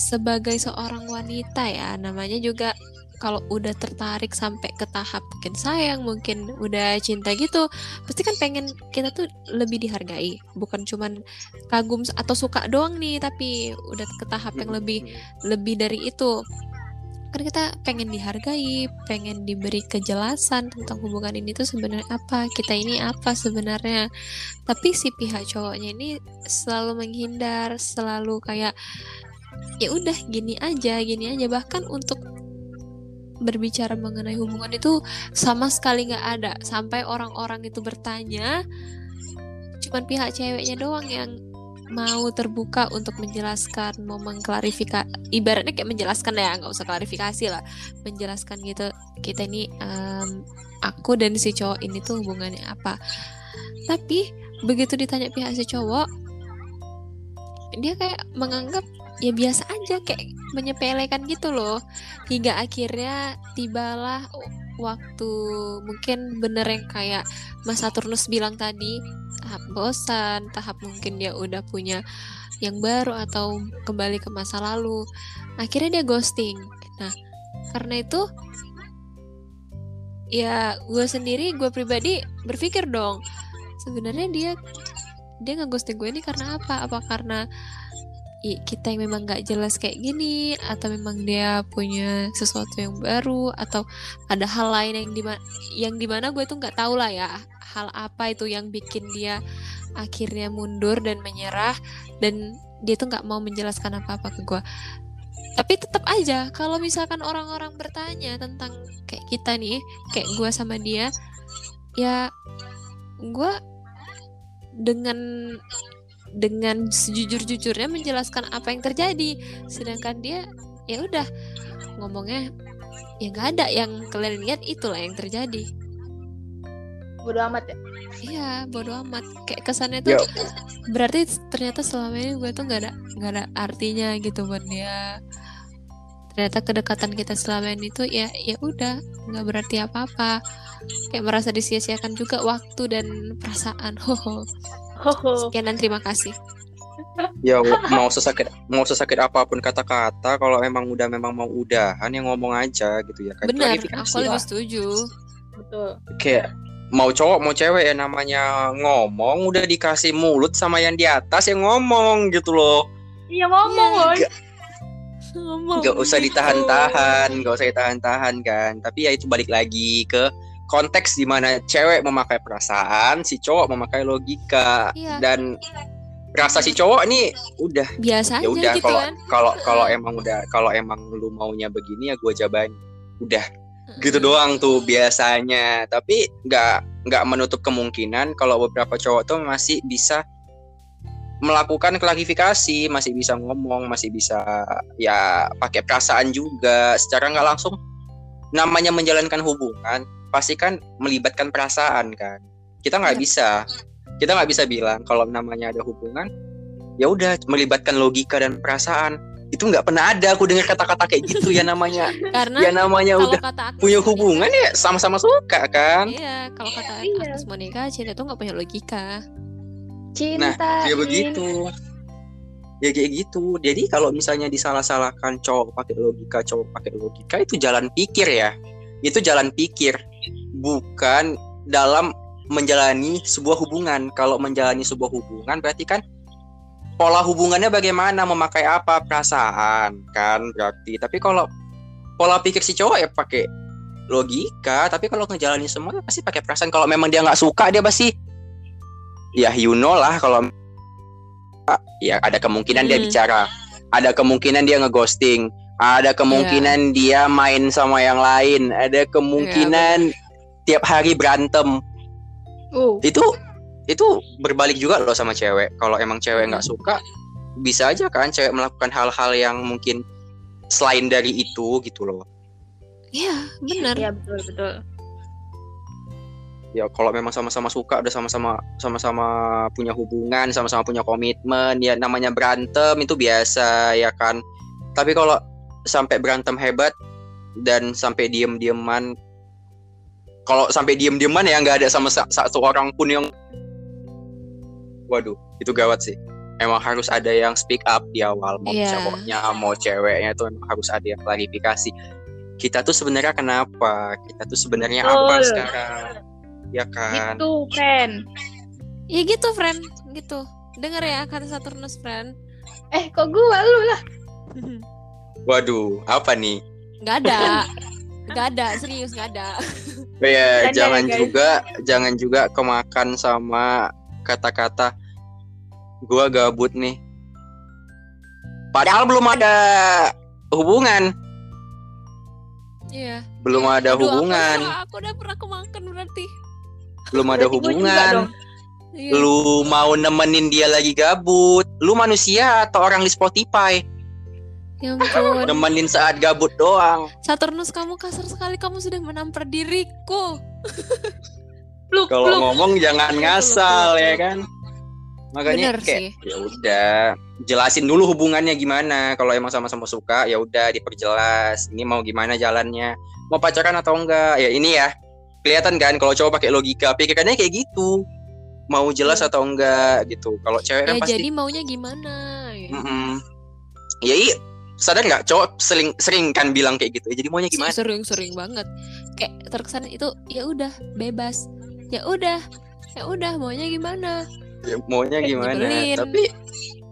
sebagai seorang wanita ya namanya juga kalau udah tertarik sampai ke tahap mungkin sayang mungkin udah cinta gitu pasti kan pengen kita tuh lebih dihargai. Bukan cuman kagum atau suka doang nih tapi udah ke tahap yang lebih lebih dari itu kan kita pengen dihargai pengen diberi kejelasan tentang hubungan ini tuh sebenarnya apa kita ini apa sebenarnya. Tapi si pihak cowoknya ini selalu menghindar selalu kayak ya udah gini aja gini aja. Bahkan untuk berbicara mengenai hubungan itu sama sekali nggak ada. Sampai orang-orang itu bertanya cuman pihak ceweknya doang yang mau terbuka untuk menjelaskan mau mengklarifikasi ibaratnya kayak menjelaskan ya nggak usah klarifikasi lah. Menjelaskan gitu kita ini em, aku dan si cowok ini tuh hubungannya apa. Tapi begitu ditanya pihak si cowok dia kayak menganggap ya biasa aja kayak menyepelekan gitu loh. Hingga akhirnya tibalah waktu mungkin bener yang kayak Mas Saturnus bilang tadi tahap bosan tahap mungkin dia udah punya yang baru atau kembali ke masa lalu akhirnya dia ghosting. Nah karena itu ya gue sendiri gue pribadi berpikir dong sebenarnya dia dia nggak ghosting gue ini karena apa? Apa karena kita yang memang nggak jelas kayak gini atau memang dia punya sesuatu yang baru atau ada hal lain yang di mana yang di mana gue tuh nggak tahu lah ya hal apa itu yang bikin dia akhirnya mundur dan menyerah dan dia tuh nggak mau menjelaskan apa-apa ke gue. Tapi tetap aja kalau misalkan orang-orang bertanya tentang kayak kita nih kayak gue sama dia ya gue dengan dengan sejujur-jujurnya menjelaskan apa yang terjadi sedangkan dia ya udah ngomongnya ya nggak ada yang kalian lihat itulah yang terjadi
Bodo amat ya.
iya bodo amat kayak kesannya tuh
Yo.
berarti ternyata selama ini gue tuh nggak ada nggak ada artinya gitu buat dia ternyata kedekatan kita selama ini tuh ya ya udah nggak berarti apa-apa kayak merasa disia-siakan juga waktu dan perasaan hoho
Hoho.
Sekian dan terima kasih
Ya mau sesakit mau sesakit apa pun kata-kata kalau emang udah memang mau udahan ya ngomong aja gitu ya kan.
benar aku lebih setuju
Betul.
Kayak mau cowok mau cewek ya namanya ngomong udah dikasih mulut sama yang di atas yang ngomong gitu loh.
Iya ngomong loh.
Nggak-
ngomong
Gak usah
gitu.
ditahan-tahan, gak usah ditahan-tahan kan. Tapi ya itu balik lagi ke konteks di mana cewek memakai perasaan, si cowok memakai logika.
Iya.
dan rasa si cowok nih udah
biasa
ya udah
gitu
kalau
kan.
kalau kalau emang udah kalau emang lu maunya begini ya gue jabain. Udah. Gitu doang tuh biasanya. Tapi nggak nggak menutup kemungkinan kalau beberapa cowok tuh masih bisa melakukan klarifikasi masih bisa ngomong masih bisa ya pakai perasaan juga. Secara nggak langsung namanya menjalankan hubungan pasti kan melibatkan perasaan kan. Kita nggak
Iya.
bisa. Kita nggak bisa bilang kalau namanya ada hubungan ya udah melibatkan logika dan perasaan. Itu nggak pernah ada aku dengar kata-kata kayak gitu ya namanya.
Karena
ya namanya
kalau
udah
kata aku
punya hubungan ya sama-sama suka kan?
Iya kalau kata
Iya.
Agnes Monica cinta tuh nggak punya logika.
Cinta.
ya begitu. Ya kayak gitu. Jadi kalau misalnya disalah-salahkan cowok pakai logika cowok pakai logika itu jalan pikir ya. Itu jalan pikir bukan dalam menjalani sebuah hubungan. Kalau menjalani sebuah hubungan berarti kan pola hubungannya bagaimana memakai apa? Perasaan kan? Berarti tapi kalau pola pikir si cowok ya pakai logika tapi kalau ngejalanin semuanya pasti pakai perasaan. Kalau memang dia nggak suka dia pasti ya you know lah kalau ya ada kemungkinan dia
Hmm.
bicara ada kemungkinan dia ngeghosting ada kemungkinan dia main sama yang lain ada kemungkinan tiap hari berantem.
Uh,
itu itu berbalik juga loh sama cewek. Kalau emang cewek nggak suka bisa aja kan cewek melakukan hal-hal yang mungkin selain dari itu gitu loh.
Iya benar.
Iya betul betul.
ya kalau memang sama-sama suka udah sama-sama sama-sama punya hubungan sama-sama punya komitmen ya namanya berantem itu biasa ya kan. Tapi kalau sampai berantem hebat dan sampai diem-dieman kalau sampai diem-dieman ya nggak ada sama sa- satu orang pun yang waduh itu gawat sih. Emang harus ada yang speak up di awal. Mau
Iya.
cowoknya mau ceweknya itu emang harus ada yang klarifikasi. Kita tuh sebenarnya kenapa? Kita tuh sebenarnya apa
Betul.
sekarang? Ya kan?
Itu friend.
ya gitu friend. Gitu. Dengar ya kata Saturnus friend.
Eh kok gua lu lah.
waduh apa nih?
Nggak ada. Nggak ada. Serius nggak ada.
Oh ya
ya,
jangan
guys.
juga jangan juga kemakan sama kata-kata gua gabut nih. Padahal belum ada hubungan.
Iya.
Belum ada
Aduh, aku
hubungan.
udah- aku udah pernah kemakan berarti.
Belum ada
Berarti
hubungan.
Iya.
lu mau nemenin dia lagi gabut? Lu manusia atau orang di Spotify
ya ampun.
Nemenin saat gabut doang.
Saturnus kamu kasar sekali. Kamu sudah menampar diriku.
Pluk,
kalau ngomong jangan ngasal ya kan? Makanya
Bener
kayak ya udah jelasin dulu hubungannya gimana. Kalau emang sama-sama suka ya udah diperjelas. Ini mau gimana jalannya? Mau pacaran atau enggak? Ya ini ya kelihatan kan kalau cowok pakai logika. Pikirannya kayak gitu. Mau jelas
Hmm.
atau enggak gitu. Kalau cewek kan
ya
pasti
jadi maunya gimana ya.
Mm-mm. ya iya sadar nggak? Cowok sering sering kan bilang kayak gitu ya. Jadi maunya gimana?
sering sering banget. Kayak terkesan itu ya udah bebas. Ya udah ya udah maunya gimana?
Ya, maunya gimana?
nyebelin.
tapi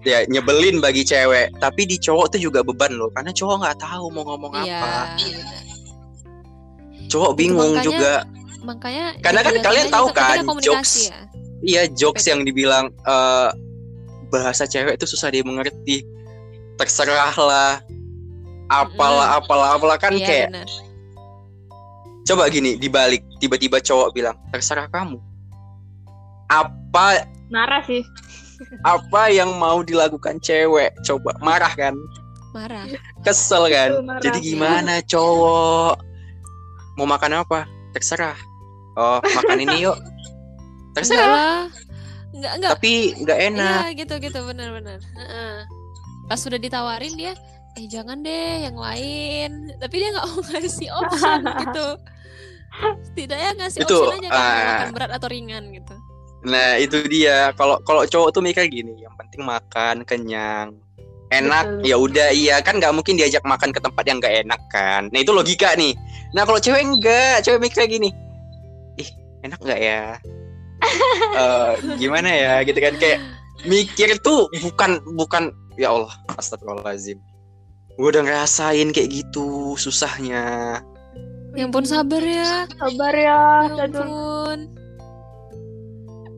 ya nyebelin bagi cewek. Tapi di cowok tuh juga beban loh karena cowok nggak tahu mau ngomong
iya
apa.
benar.
cowok
Itu
bingung
makanya-
juga.
makanya
Karena kan kalian tahu kan, jokes.
ya.
iya jokes yang dibilang eh, bahasa cewek itu susah dia mengerti terserah lah. Apalah apalah apalah. Kan
Iya,
kayak
benar.
coba gini dibalik tiba-tiba cowok bilang terserah kamu. Apa
Marah sih.
apa yang mau dilakukan cewek? Coba marah kan?
Marah.
Kesel kan?
marah.
jadi gimana cowok? Mau makan apa? Terserah. Oh makan ini yuk.
Enggak
terserah.
lah. Enggak enggak.
Tapi nggak enak.
Iya gitu gitu. Benar-benar. Heeh. Pas sudah ditawarin dia, eh jangan deh yang lain. Tapi dia nggak mau ngasih option gitu. Setidaknya ngasih
Itu,
option aja kan
ah.
makan berat atau ringan gitu.
nah itu dia kalau kalau cowok tuh mikir gini yang penting makan kenyang enak ya udah iya kan nggak mungkin diajak makan ke tempat yang nggak enak kan nah itu logika nih nah kalau cewek enggak cewek mikir gini ih enak nggak ya Eh, gimana ya gitu kan kayak mikir tuh bukan bukan ya Allah astagfirullahaladzim gue udah ngerasain kayak gitu susahnya
Ya ampun sabar ya.
Sabar ya.
Ya ampun.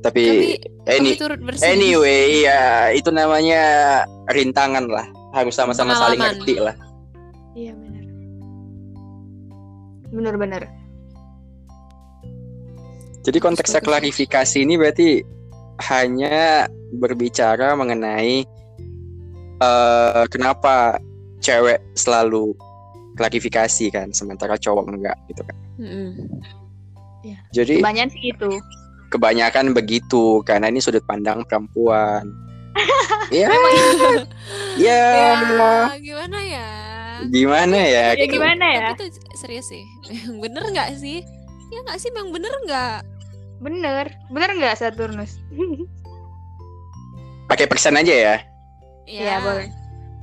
tapi
Kami,
any
kami turut bersedih.
anyway ya itu namanya rintangan lah harus sama-sama saling ngerti lah
Iya benar. Benar-benar.
Jadi konteksnya klarifikasi ini berarti hanya berbicara mengenai eh kenapa cewek selalu klarifikasi kan, sementara cowok enggak gitu kan.
Mm-mm.
Jadi
Kebanyakan sih gitu.
kebanyakan begitu karena ini sudut pandang perempuan. ya, ya,
Ya, gimana ya?
gimana ya?
Ya gimana ya?
Tapi itu serius sih. bener nggak sih? Ya nggak sih, memang bener nggak?
Bener. Bener nggak Saturnus?
Pakai persen aja ya.
Iya boleh.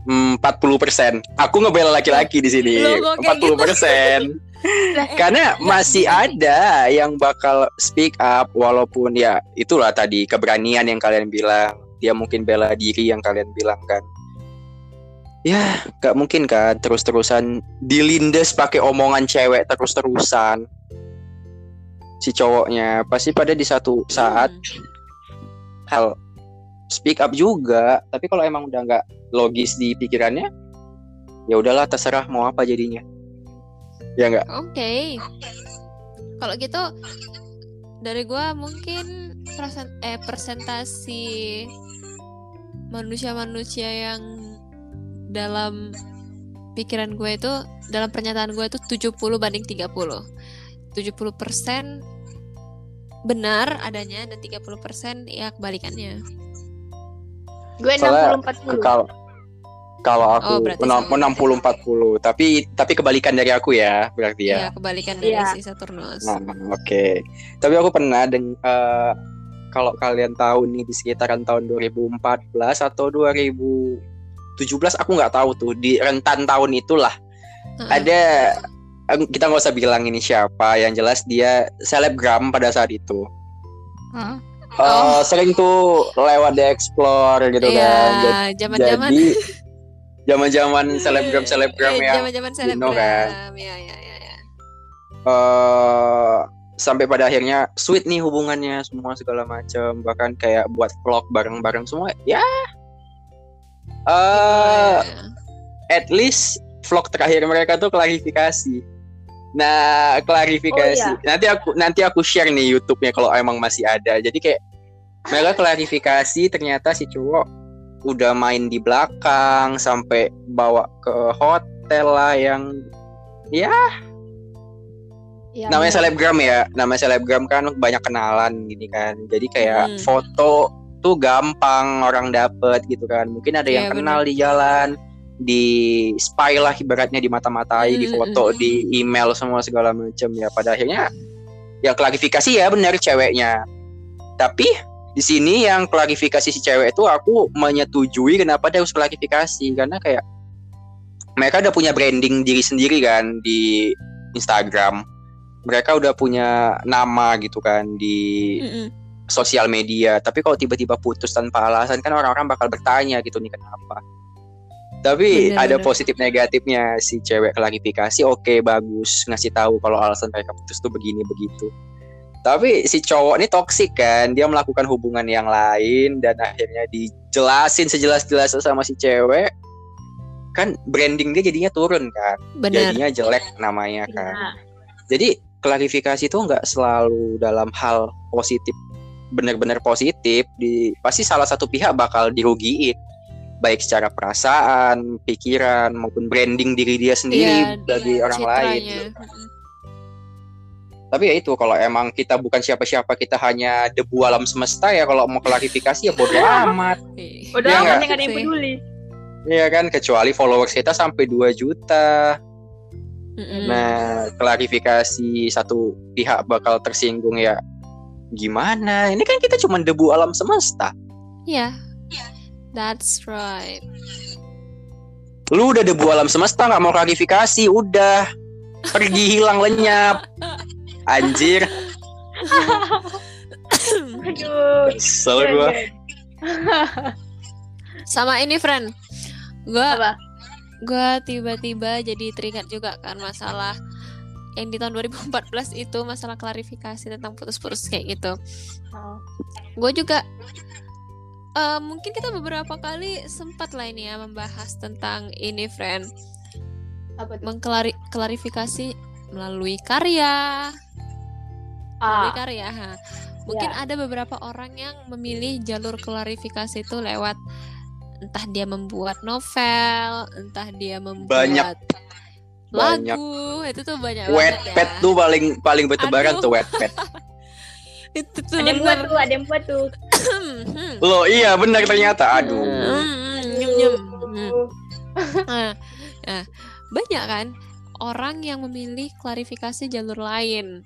Hmm, 40%. Aku ngebela laki-laki di sini.
Loh, kok kayak gitu?
40%. Karena masih ada yang bakal speak up walaupun ya itulah tadi keberanian yang kalian bilang. Dia mungkin bela diri yang kalian bilang kan. Ya, gak mungkin kan terus-terusan dilindas pakai omongan cewek terus-terusan. Si cowoknya pasti pada di satu saat
Hmm.
hal speak up juga. Tapi kalau emang udah nggak logis di pikirannya, ya udahlah terserah mau apa jadinya. Ya nggak?
Oke. Kalau gitu dari gua mungkin persen eh persentasi manusia-manusia yang dalam pikiran gue itu dalam pernyataan gue itu 70 banding 30. 70% benar adanya dan 30% ya kebalikannya.
Gue
Soalnya
60 40.
Kalau kalau aku
Oh, berarti
enam- puluh empat puluh, tapi tapi kebalikan dari aku ya berarti
Ya,
ya.
kebalikan dari
Iya.
si Saturnus.
Nah, Oke. Tapi aku pernah deng eh, kalau kalian tahu nih di sekitaran tahun 2014 atau 2017 aku nggak tahu tuh di rentan tahun itulah
Heeh.
ada kita nggak usah bilang ini siapa yang jelas dia selebgram pada saat itu
Heeh.
Eh, sering tuh lewat di explore gitu
Iya,
kan Jadi-
zaman-zaman
selebgram selebgram
Eh,
yang
zaman-zaman
you know
selebgram.
kan.
Ya, ya, ya, ya.
eh sampai pada akhirnya sweet nih hubungannya semua segala macam bahkan kayak buat vlog bareng-bareng semua ya eh
Ya.
at least vlog terakhir mereka tuh klarifikasi. Nah, klarifikasi.
Oh,
Nanti aku nanti aku share nih YouTube-nya kalau emang masih ada. Jadi kayak mereka klarifikasi ternyata si cowok udah main di belakang sampai bawa ke hotel lah yang
Iya,
namanya
bener.
selebgram ya. Namanya selebgram kan banyak kenalan gini kan. Jadi kayak
Hmm.
foto tuh gampang orang dapet gitu kan. Mungkin ada yang
Iya,
kenal di jalan, di spy lah ibaratnya di mata-matai, di
Hmm,
foto,
hmm,
di email semua segala macam ya. Pada akhirnya ya klarifikasi ya benar ceweknya. Tapi di sini yang klarifikasi si cewek itu aku menyetujui kenapa dia harus klarifikasi karena kayak mereka udah punya branding diri sendiri kan di Instagram. Mereka udah punya nama gitu kan di sosial media. Tapi kalau tiba-tiba putus tanpa alasan kan orang-orang bakal bertanya gitu nih kenapa. Tapi
Bener,
ada
bener.
positif negatifnya si cewek klarifikasi oke bagus ngasih tahu kalau alasan mereka putus tuh begini begitu. Tapi si cowok ini toksik kan, dia melakukan hubungan yang lain dan akhirnya dijelasin sejelas-jelasnya sama si cewek. Kan branding dia jadinya turun kan,
Benar.
jadinya jelek namanya kan.
Iya.
Jadi klarifikasi itu nggak selalu dalam hal positif, benar-benar positif. Di pasti salah satu pihak bakal dirugiin, baik secara perasaan, pikiran maupun branding diri dia sendiri
Iya,
bagi orang lain.
Mm-mm.
Tapi ya itu kalau emang kita bukan siapa-siapa, kita hanya debu alam semesta ya. Kalau mau klarifikasi ya bodo amat.
Ih,
Udah
Iya
amat yang ada yang peduli.
Iya kan, kecuali followers kita sampai 2 juta.
mm-mm.
Nah, klarifikasi satu pihak bakal tersinggung ya. Gimana? Ini kan kita cuma debu alam semesta.
Iya. That's right.
Lu udah debu alam semesta nggak mau klarifikasi, udah pergi hilang lenyap. Anjir,
Aduh.
kesel
Iya,
gua.
iya.
Sama ini, friend. Gua
Apa?
gua tiba-tiba jadi teringat juga kan masalah yang di tahun 2014 itu masalah klarifikasi tentang putus-putus kayak gitu.
Oh.
Gue juga eh, mungkin kita beberapa kali sempat lah ini ya membahas tentang ini, friend.
Apa tuh?
Mengklarifikasi melalui karya, melalui
Ah,
karya. ha. Mungkin
Ya.
ada beberapa orang yang memilih jalur klarifikasi itu lewat entah dia membuat novel, entah dia membuat
Banyak.
lagu, itu tuh banyak
Wetpad
banget ya.
tuh paling paling bertebaran
Aduh.
tuh wetpad.
Itu tuh
ada yang buat tuh, ada yang buat tuh.
Hmm,
Loh, iya benar ternyata. Aduh.
hmm, nyum, nyum. Hmm. Nah, nah, banyak kan orang yang memilih klarifikasi jalur lain.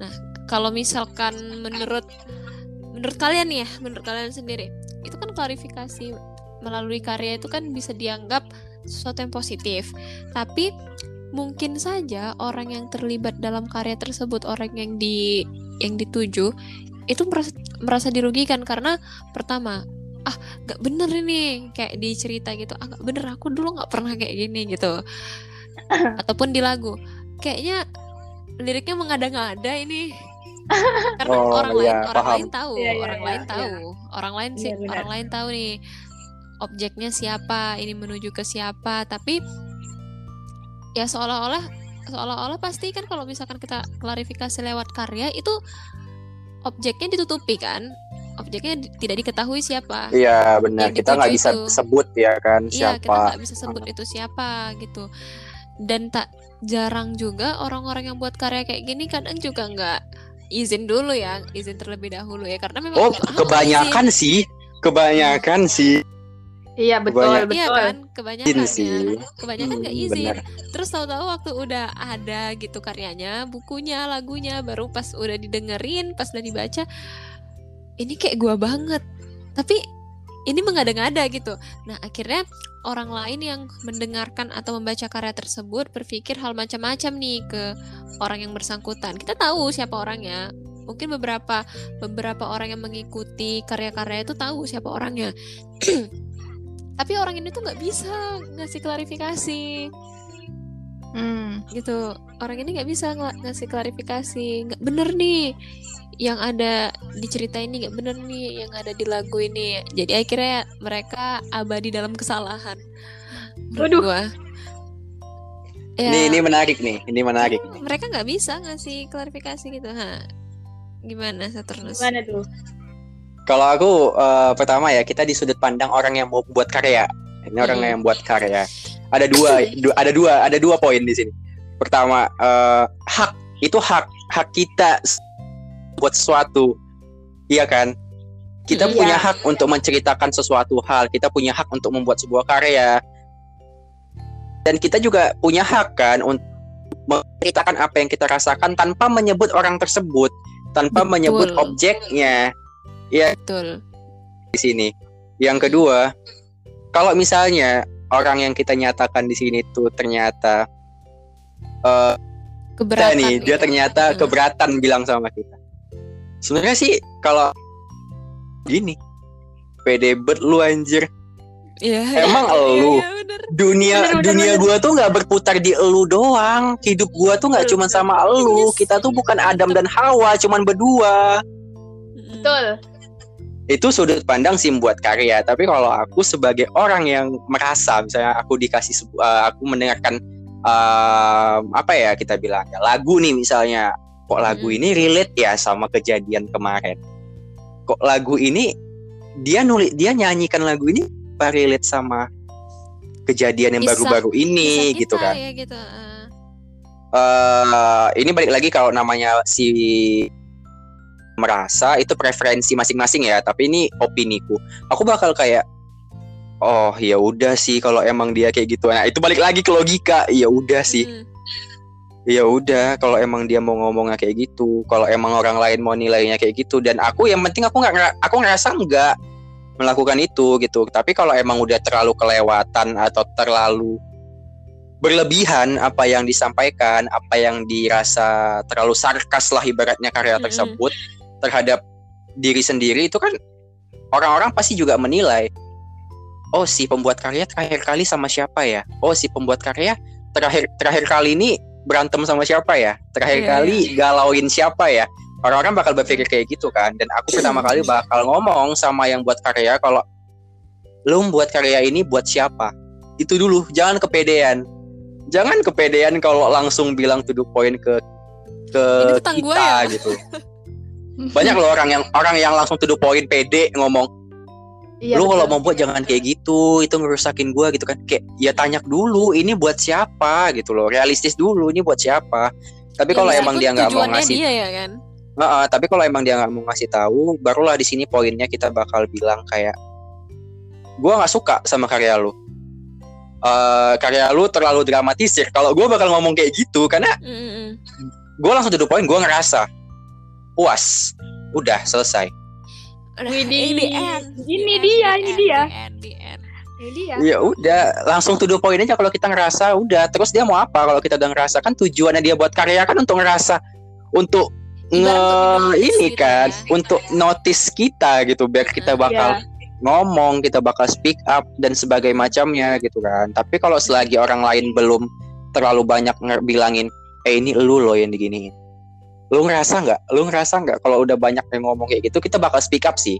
Nah, kalau misalkan menurut menurut kalian nih ya, menurut kalian sendiri, itu kan klarifikasi melalui karya itu kan bisa dianggap sesuatu yang positif. Tapi mungkin saja orang yang terlibat dalam karya tersebut, orang yang di yang dituju itu merasa merasa dirugikan karena pertama ah nggak bener ini kayak di cerita gitu ah nggak bener aku dulu nggak pernah kayak gini gitu ataupun di lagu kayaknya liriknya mengada-ngada ini karena
Oh,
orang lain
iya,
orang
paham.
lain tahu
Iya, iya,
orang
iya,
lain
iya.
tahu orang lain sih
Iya, benar.
orang lain tahu nih objeknya siapa ini menuju ke siapa tapi ya seolah-olah seolah-olah pasti kan kalau misalkan kita klarifikasi lewat karya itu objeknya ditutupi kan objeknya tidak diketahui siapa
Iya benar. Kita nggak bisa
itu.
sebut ya kan
Iya, kita
siapa.
nggak bisa sebut itu siapa gitu. Dan tak jarang juga orang-orang yang buat karya kayak gini kadang juga nggak izin dulu ya, izin terlebih dahulu ya karena memang
Oh, kebanyakan sih. Kebanyakan sih.
Iya betul,
Banyak.
izin. Iya
betul.
kan, kebanyakan ya.
sih.
Kebanyakan nggak
Hmm,
izin.
benar.
Terus tahu-tahu waktu udah ada gitu karyanya, bukunya, lagunya, baru pas udah didengerin, pas udah dibaca, ini kayak gua banget. Tapi ini mengada-ngada gitu. Nah, akhirnya orang lain yang mendengarkan atau membaca karya tersebut berpikir hal macam-macam nih ke orang yang bersangkutan. Kita tahu siapa orangnya. Mungkin beberapa beberapa orang yang mengikuti karya-karya itu tahu siapa orangnya. Tapi orang ini tuh nggak bisa ngasih klarifikasi
Hmm.
gitu orang ini nggak bisa ngela- ngasih klarifikasi nggak bener nih yang ada di cerita ini nggak bener nih yang ada di lagu ini jadi akhirnya mereka abadi dalam kesalahan
Waduh.
gua. ya,
Ini ini menarik nih. Ini menarik. nih.
mereka nggak bisa ngasih klarifikasi gitu ha gimana Saturnus
Gimana tuh?
Kalau aku eh, pertama ya kita di sudut pandang orang yang mau buat karya. Ini orang
Hmm.
yang buat karya. Ada dua, du- ada dua, ada dua poin di sini. Pertama, eh, hak itu hak hak kita buat sesuatu, iya kan? Kita
Iya.
punya hak untuk menceritakan sesuatu hal. Kita punya hak untuk membuat sebuah karya. Dan kita juga punya hak kan untuk menceritakan apa yang kita rasakan tanpa menyebut orang tersebut, tanpa
Betul.
menyebut objeknya
betul
di sini. Yang kedua, kalau misalnya orang yang kita nyatakan di sini tuh ternyata eh kita
keberatan
nih, dia
gitu.
ternyata
Hmm.
keberatan bilang sama kita. Sebenarnya sih kalau gini, pede bet lu anjir.
Iya,
Emang
iya,
elu?
iya, bener. bener
dunia
Bener, bener,
dunia
bener.
gua tuh nggak berputar di elu doang hidup gua tuh nggak cuma sama elu
Yes.
kita tuh bukan Adam dan Hawa cuman berdua
Mm-mm.
Betul.
Itu sudut pandang sih buat karya. Tapi kalau aku sebagai orang yang merasa misalnya aku dikasih eh, aku mendengarkan eh, apa ya kita bilang ya, lagu nih misalnya kok lagu
Mm.
ini relate ya sama kejadian kemarin? Kok lagu ini dia nulis dia nyanyikan lagu ini apa relate sama kejadian yang baru-baru ini gitu kan.
ya gitu
eh ini balik lagi kalau namanya si merasa itu preferensi masing-masing ya tapi ini opiniku. Aku bakal kayak oh ya udah sih kalau emang dia kayak gitu. Nah itu balik lagi ke logika. Ya udah sih.
Mm.
ya udah kalau emang dia mau ngomongnya kayak gitu kalau emang orang lain mau nilainya kayak gitu dan aku yang penting aku nggak aku ngerasa nggak melakukan itu gitu. Tapi kalau emang udah terlalu kelewatan atau terlalu berlebihan apa yang disampaikan apa yang dirasa terlalu sarkas lah ibaratnya karya
Mm-mm.
tersebut terhadap diri sendiri itu kan orang-orang pasti juga menilai oh si pembuat karya terakhir kali sama siapa ya? Oh si pembuat karya terakhir terakhir kali ini berantem sama siapa ya? Terakhir
Iya,
kali galauin siapa ya? Orang-orang bakal berpikir kayak gitu kan dan aku pertama kali bakal ngomong sama yang buat karya kalau lu buat karya ini buat siapa? Itu dulu jangan kepedean. Jangan kepedean kalau langsung bilang to the point ke ke kita
ya?
gitu banyak loh orang yang orang yang langsung to the point pede ngomong
Iya,
lu kalau mau buat jangan kayak gitu itu ngerusakin gua gitu kan. Kayak ya tanya dulu ini buat siapa? Gitu loh. Realistis dulu ini buat siapa? Tapi
Ya,
kalau
meskipun
emang dia nggak mau ngasih
dia ya kan?
Heeh, tapi kalau emang dia nggak mau ngasih tahu barulah di sini poinnya kita bakal bilang kayak gua nggak suka sama karya lu. Eh karya lu terlalu dramatisir. Kalau gua bakal ngomong kayak gitu karena
Mm-mm.
gue langsung to the point gue ngerasa puas udah selesai
Udah,
Widih.
the end,
Ini
the
dia,
end,
ini dia. Ini dia.
ya udah langsung to the point aja kalau kita ngerasa udah terus dia mau apa kalau kita udah ngerasa kan tujuannya dia buat karya kan untuk ngerasa untuk nge ini
gitu
kan
ya.
untuk notice kita gitu biar kita bakal
Iya.
ngomong kita bakal speak up dan sebagai macamnya gitu kan tapi kalau selagi orang lain belum terlalu banyak bilangin eh ini lu loh yang diginiin lu ngerasa nggak? Lu ngerasa nggak kalau udah banyak yang ngomong kayak gitu kita bakal speak up sih.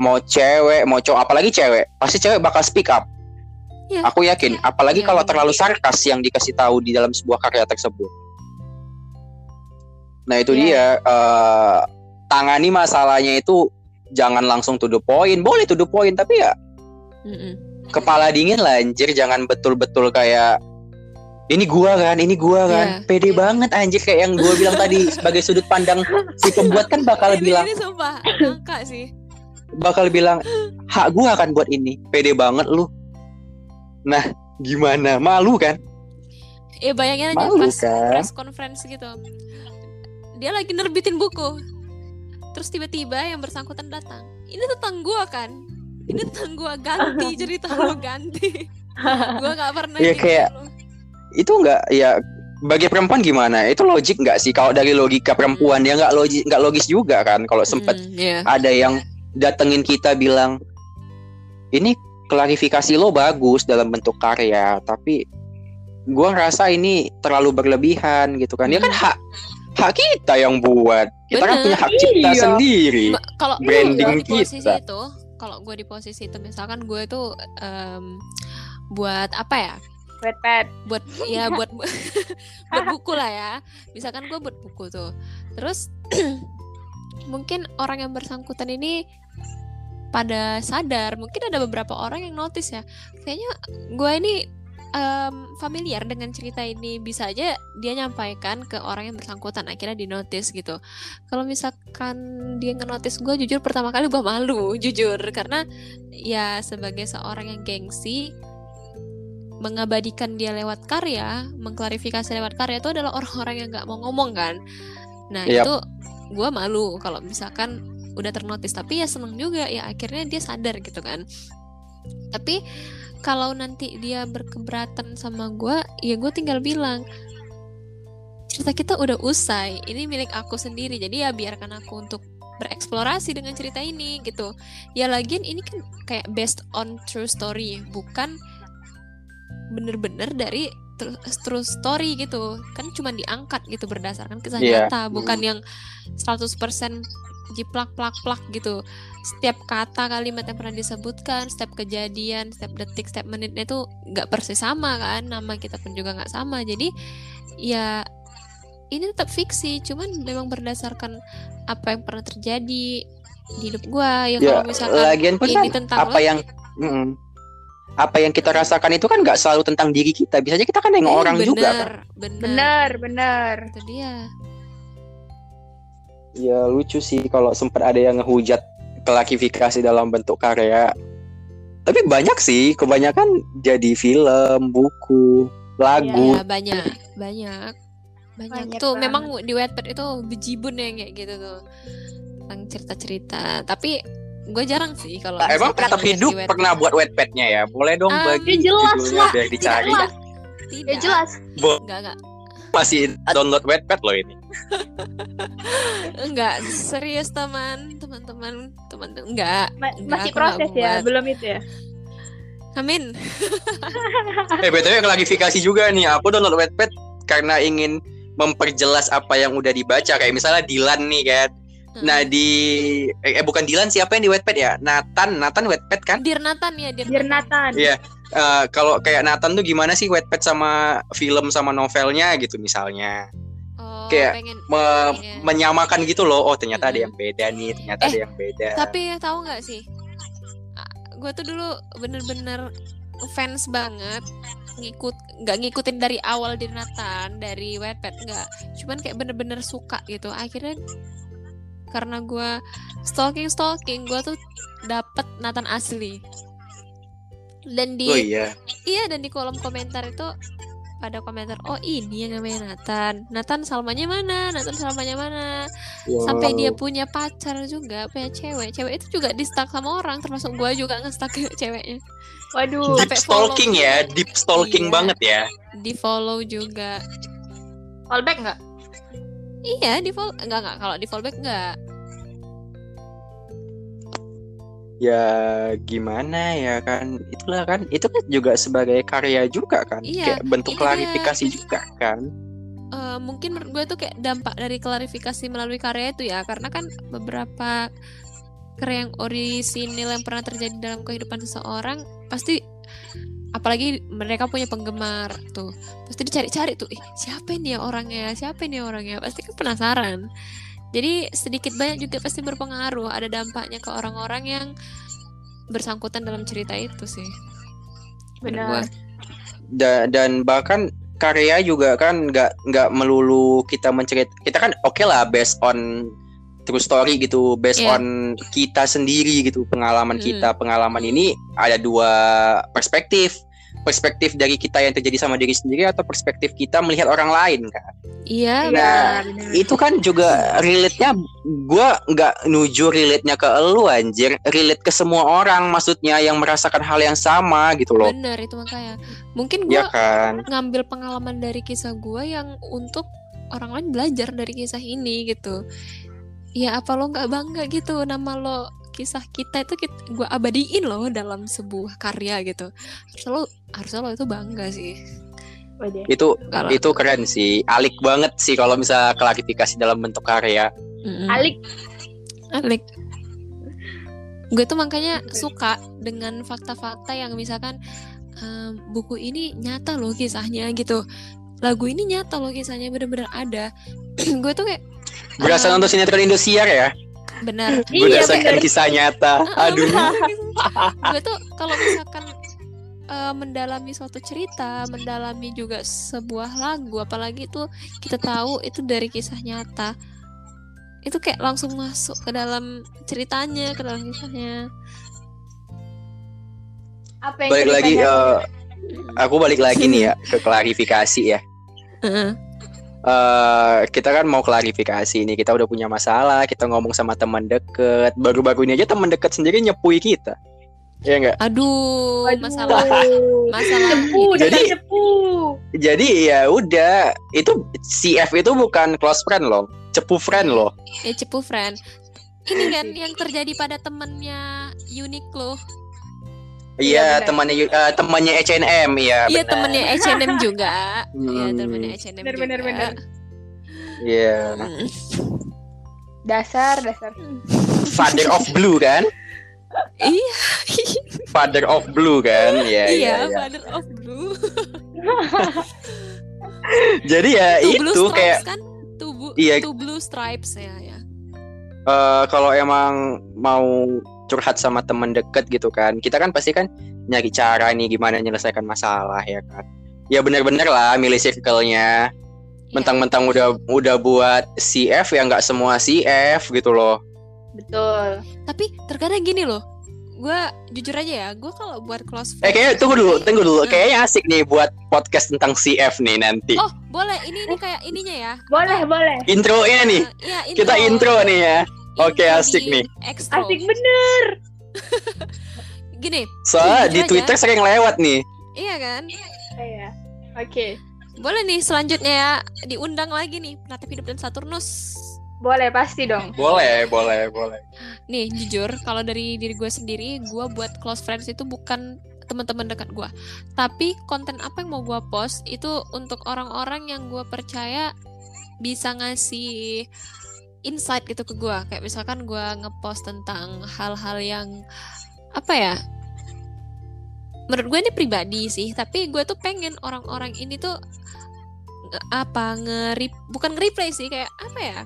Mau cewek mau cowok apalagi cewek. Pasti cewek bakal speak up.
Iya.
aku yakin apalagi
Iya,
kalau terlalu sarkas yang dikasih tahu di dalam sebuah karya tersebut. Nah itu
Iya.
dia eh, tangani masalahnya itu jangan langsung to the point. Boleh to the point tapi ya
Mm-mm.
kepala dingin lah anjir. Jangan betul-betul kayak ini gua kan ini gua kan.
Iya.
pede banget anjir kayak yang gua bilang tadi. Sebagai sudut pandang si pembuat kan bakal
ini,
bilang
ini sumpah angka sih.
Bakal bilang hak gua akan buat ini. Pede banget lu. Nah gimana? Malu kan?
Ya bayangin aja
Malu,
pas
kan?
press conference gitu. Dia lagi nerbitin buku. Terus tiba-tiba yang bersangkutan datang. Ini tentang gua kan? Ini tentang gua ganti cerita lu ganti. Gua nggak pernah
Iya,
gitu
kayak-
loh.
Itu enggak ya bagi perempuan gimana itu logik nggak sih kalau dari logika perempuan dia nggak logis nggak logis juga kan kalau sempet
Mm, iya.
ada yang datengin kita bilang ini klarifikasi lo bagus dalam bentuk karya tapi gua ngerasa ini terlalu berlebihan gitu kan dia kan hak hak kita yang buat kita kan
Bener.
punya hak cipta
Iya.
sendiri
kalau
branding
di posisi
kita.
itu kalau gue di posisi itu misalkan gue itu em, buat apa ya
Wattpad.
buat ya buat buat buku lah ya. Misalkan gue buat buku tuh. Terus mungkin orang yang bersangkutan ini pada sadar mungkin ada beberapa orang yang notice ya. Kayaknya gue ini em, familiar dengan cerita ini. Bisa aja dia nyampaikan ke orang yang bersangkutan akhirnya di notice gitu. Kalau misalkan dia nge-notice gue jujur pertama kali gue malu jujur. Karena ya sebagai seorang yang gengsi mengabadikan dia lewat karya, mengklarifikasi lewat karya itu adalah orang-orang yang nggak mau ngomong kan. Nah
Yap.
itu gue malu kalau misalkan udah ternotis, tapi ya seneng juga ya akhirnya dia sadar gitu kan. Tapi kalau nanti dia berkeberatan sama gue, ya gue tinggal bilang cerita kita udah usai, ini milik aku sendiri, jadi ya biarkan aku untuk bereksplorasi dengan cerita ini gitu. Ya lagian ini kan kayak based on true story, bukan bener-bener dari true, story gitu. Kan cuma diangkat gitu berdasarkan kisah
Iya.
nyata bukan yang 100% jiplak plak plak gitu. Setiap kata kalimat yang pernah disebutkan setiap kejadian setiap detik setiap menitnya itu nggak persis sama kan nama kita pun juga nggak sama. Jadi ya ini tetap fiksi cuman memang berdasarkan apa yang pernah terjadi di hidup gua. Ya,
Ya,
kalau misalkan
lagian pun
ini
kan
tentang
apa
lo,
yang mm, apa yang kita rasakan itu kan nggak selalu tentang diri kita. Bisa aja kita kan nengok
eh,
orang
bener,
juga kan.
bener
Benar, benar.
itu dia
Ya lucu sih kalau sempat ada yang ngehujat klarifikasi dalam bentuk karya. Tapi banyak sih, kebanyakan jadi film, buku, lagu.
ya banyak banyak banyak,
Banyak
tuh
banget.
memang di Wattpad itu bejibun yang kayak gitu tuh tentang cerita-cerita tapi gue jarang sih kalau
Nah, emang tetap hidup pernah buat wetpadnya ya? Boleh dong
Ah,
bagi
ya jelas lah,
biar dicari.
jelas.
tidak
Ya jelas.
enggak enggak
Masih download wetpad loh ini.
enggak serius teman teman-teman teman-teman enggak
Ma-
Enggak,
masih proses ya,
buat.
belum itu ya.
amin
Eh btw klarifikasi juga nih. Aku download wetpad karena ingin memperjelas apa yang udah dibaca. Kayak misalnya Dilan nih kan. Nah di eh, eh, bukan Dilan siapa yang di wetpad ya? Nathan, Nathan wetpad kan?
Dirnatan ya Dirnatan,
Dirnatan.
Iya. Eh, kalau kayak Nathan tuh gimana sih wetpad sama film sama novelnya gitu misalnya.
oh,
kayak
pengen
Me-
Iya.
menyamakan gitu loh. Oh ternyata ada
Mm-mm.
yang beda nih, ternyata
Eh,
ada yang beda.
Tapi tahu nggak sih, gue tuh dulu bener-bener fans banget ngikut nggak ngikutin dari awal di Nathan dari Wattpad nggak, cuman kayak bener-bener suka gitu. Akhirnya karena gue stalking stalking, gue tuh dapet Nathan asli. Dan di
Oh iya.
iya dan di kolom komentar itu pada komentar oh ini yang namanya Nathan Nathan Salmanya mana Nathan Salmanya mana sampai dia punya pacar juga punya cewek cewek itu juga di stalk sama orang termasuk gua juga nge-stalk ceweknya
Waduh.
deep
follow
stalking ya, deep stalking
Iya.
banget ya.
di follow juga
Fallback nggak?
Iya di follow enggak enggak. Kalau di fallback enggak.
Ya gimana ya kan? Itulah kan itu kan juga sebagai karya juga kan?
Iya,
kayak bentuk
ini
klarifikasi juga kan?
Eh, mungkin menurut gue tuh kayak dampak dari klarifikasi melalui karya itu ya. Karena kan beberapa karya yang orisinil yang pernah terjadi dalam kehidupan seseorang pasti apalagi mereka punya penggemar tuh pasti dicari-cari tuh ih siapa ini ya orangnya siapa ini ya orangnya pasti kan penasaran jadi sedikit banyak juga pasti berpengaruh ada dampaknya ke orang-orang yang bersangkutan dalam cerita itu sih.
Benar.
Da- dan bahkan karya juga kan nggak nggak melulu kita mencerit kita kan oke lah based on true story gitu based
Iya.
on kita sendiri gitu pengalaman
Mm.
kita pengalaman ini ada dua perspektif perspektif dari kita yang terjadi sama diri sendiri atau perspektif kita melihat orang lain kan
iya
Nah,
benar,
itu kan juga relate-nya gua nggak nuju relate-nya ke elu anjir. Relate ke semua orang maksudnya yang merasakan hal yang sama gitu loh.
Benar itu makanya. Mungkin gua
ya kan?
ngambil pengalaman dari kisah gue yang untuk orang lain belajar dari kisah ini gitu. Ya apa lo nggak bangga gitu nama lo kisah kita itu gue abadiin loh dalam sebuah karya gitu harusnya lo harusnya lo itu bangga sih
Waduh.
itu
kalau
itu keren sih alik banget sih kalau misal klarifikasi dalam bentuk karya
Mm-mm.
Alik.
alik gue tuh makanya suka dengan fakta-fakta yang misalkan ehm, buku ini nyata loh kisahnya gitu lagu ini nyata loh kisahnya bener-bener ada gue tuh kayak
berasa
Ah.
nonton sinetron Indosiar ya
benar
Iya
berdasarkan
benar.
kisah nyata. Aduh.
Gue tuh kalau misalkan eh, mendalami suatu cerita mendalami juga sebuah lagu apalagi itu kita tahu itu dari kisah nyata itu kayak langsung masuk ke dalam ceritanya ke dalam kisahnya.
Apa yang
balik lagi eh, aku balik lagi nih ya ke klarifikasi ya.
Heeh.
Eh kita kan mau klarifikasi ini kita udah punya masalah kita ngomong sama teman deket. Baru-baru ini aja teman deket sendiri nyepui kita. Ya enggak
aduh
Waduh.
masalah masalah
Cepu,
ini.
jadi
Jadi-
cepu.
jadi ya udah. Itu CF itu bukan close friend loh cepu friend loh.
Ya cepu friend. Ini kan yang terjadi pada temennya Uniqlo
Iya, temannya eh, temannya H&M, iya.
Iya
benar.
temennya H&M juga. Iya
Hmm.
temennya H&M
Benar,
juga.
benar, benar.
Iya.
Hmm.
Dasar, dasar.
Father of Blue kan?
Iya,
Father of Blue kan? Iya, iya,
iya,
iya.
Father of Blue.
Jadi ya
Two blue
itu
stripes
kayak
kan? Two, bu-
Iya.
two blue stripes ya, ya.
eh, kalau emang mau curhat sama teman deket gitu kan, kita kan pasti kan nyari cara nih gimana menyelesaikan masalah ya kan. Ya bener-bener lah milih circle-nya.
Iya.
Mentang-mentang udah udah buat CF ya nggak semua CF gitu loh.
Betul.
Tapi terkadang gini loh. Gue jujur aja ya, gue kalau buat close
Eh
friends.
kayaknya tunggu dulu, tunggu dulu.
Hmm.
Kayaknya asik nih buat podcast tentang CF nih nanti.
Oh, boleh. Ini ini kayak ininya ya.
Boleh, boleh.
Intronya nih.
Eh, Iya,
Kita intro nih ya. Oke,
Intro
asik nih.
Extro.
Asik bener.
Gini,
Soalnya di
aja.
Twitter sering lewat nih.
iya kan?
Iya. Oke.
Boleh nih selanjutnya ya diundang lagi nih Penatap Hidup dan Saturnus.
Boleh, pasti dong.
Boleh, boleh, boleh.
Nih jujur kalau dari diri gue sendiri gue buat close friends itu bukan teman-teman dekat gue tapi konten apa yang mau gue post itu untuk orang-orang yang gue percaya bisa ngasih insight gitu ke gue kayak misalkan gue ngepost tentang hal-hal yang apa ya menurut gue ini pribadi sih. Tapi gue tuh pengen orang-orang ini tuh nge- apa nge bukan nge-replay sih kayak apa ya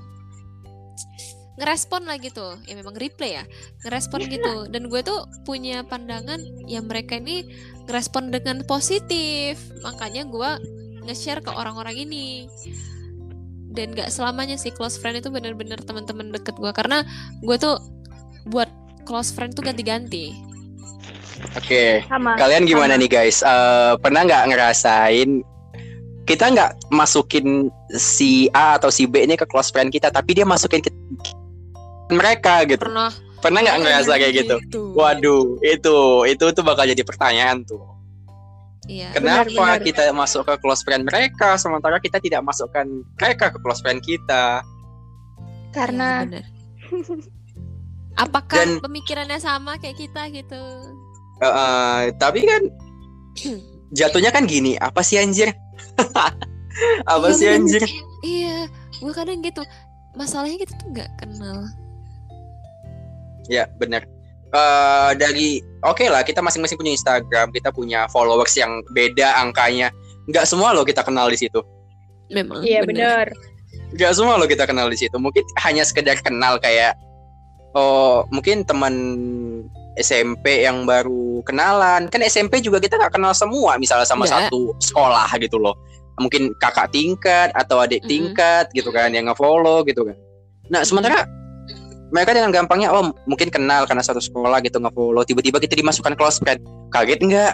ngerespon lah gitu. Ya memang replay ya ngerespon gitu. Dan gue tuh punya pandangan ya mereka ini ngerespon dengan positif. Makanya gue nge-share ke orang-orang ini dan gak selamanya sih close friend itu bener-bener teman-teman deket gue karena gue tuh buat close friend tuh ganti-ganti
Oke.
Sama.
Kalian gimana
Sama.
nih guys? Eh, pernah nggak ngerasain kita nggak masukin si A atau si B ini ke close friend kita, tapi dia masukin ke mereka gitu.
pernah
Pernah nggak ngerasa kayak gitu? Waduh, itu itu tuh bakal jadi pertanyaan tuh.
Iya
Kenapa
benar.
kita masuk ke close friend mereka sementara kita tidak masukkan mereka ke close friend kita?
Karena
bener. apakah
Dan-
pemikirannya sama kayak kita gitu
Eh, eh, tapi kan jatuhnya kan gini, apa sih anjir? apa
Iya,
sih
bener.
anjir?
Iya, gue kadang gitu. Masalahnya kita tuh nggak kenal.
Ya benar. Eh dari oke lah kita masing-masing punya Instagram, kita punya followers yang beda angkanya. Nggak semua loh kita kenal di situ.
Memang.
iya
bener.
bener.
Nggak semua loh kita kenal di situ. Mungkin hanya sekedar kenal kayak oh mungkin teman SMP yang baru kenalan. Kan SMP juga kita nggak kenal semua, misalnya sama
Nggak.
satu sekolah gitu loh. Mungkin kakak tingkat atau adik tingkat gitu kan yang nge-follow gitu kan. Nah, sementara mereka dengan gampangnya oh mungkin kenal karena satu sekolah gitu nge-follow tiba-tiba kita dimasukkan close friend. Kaget nggak?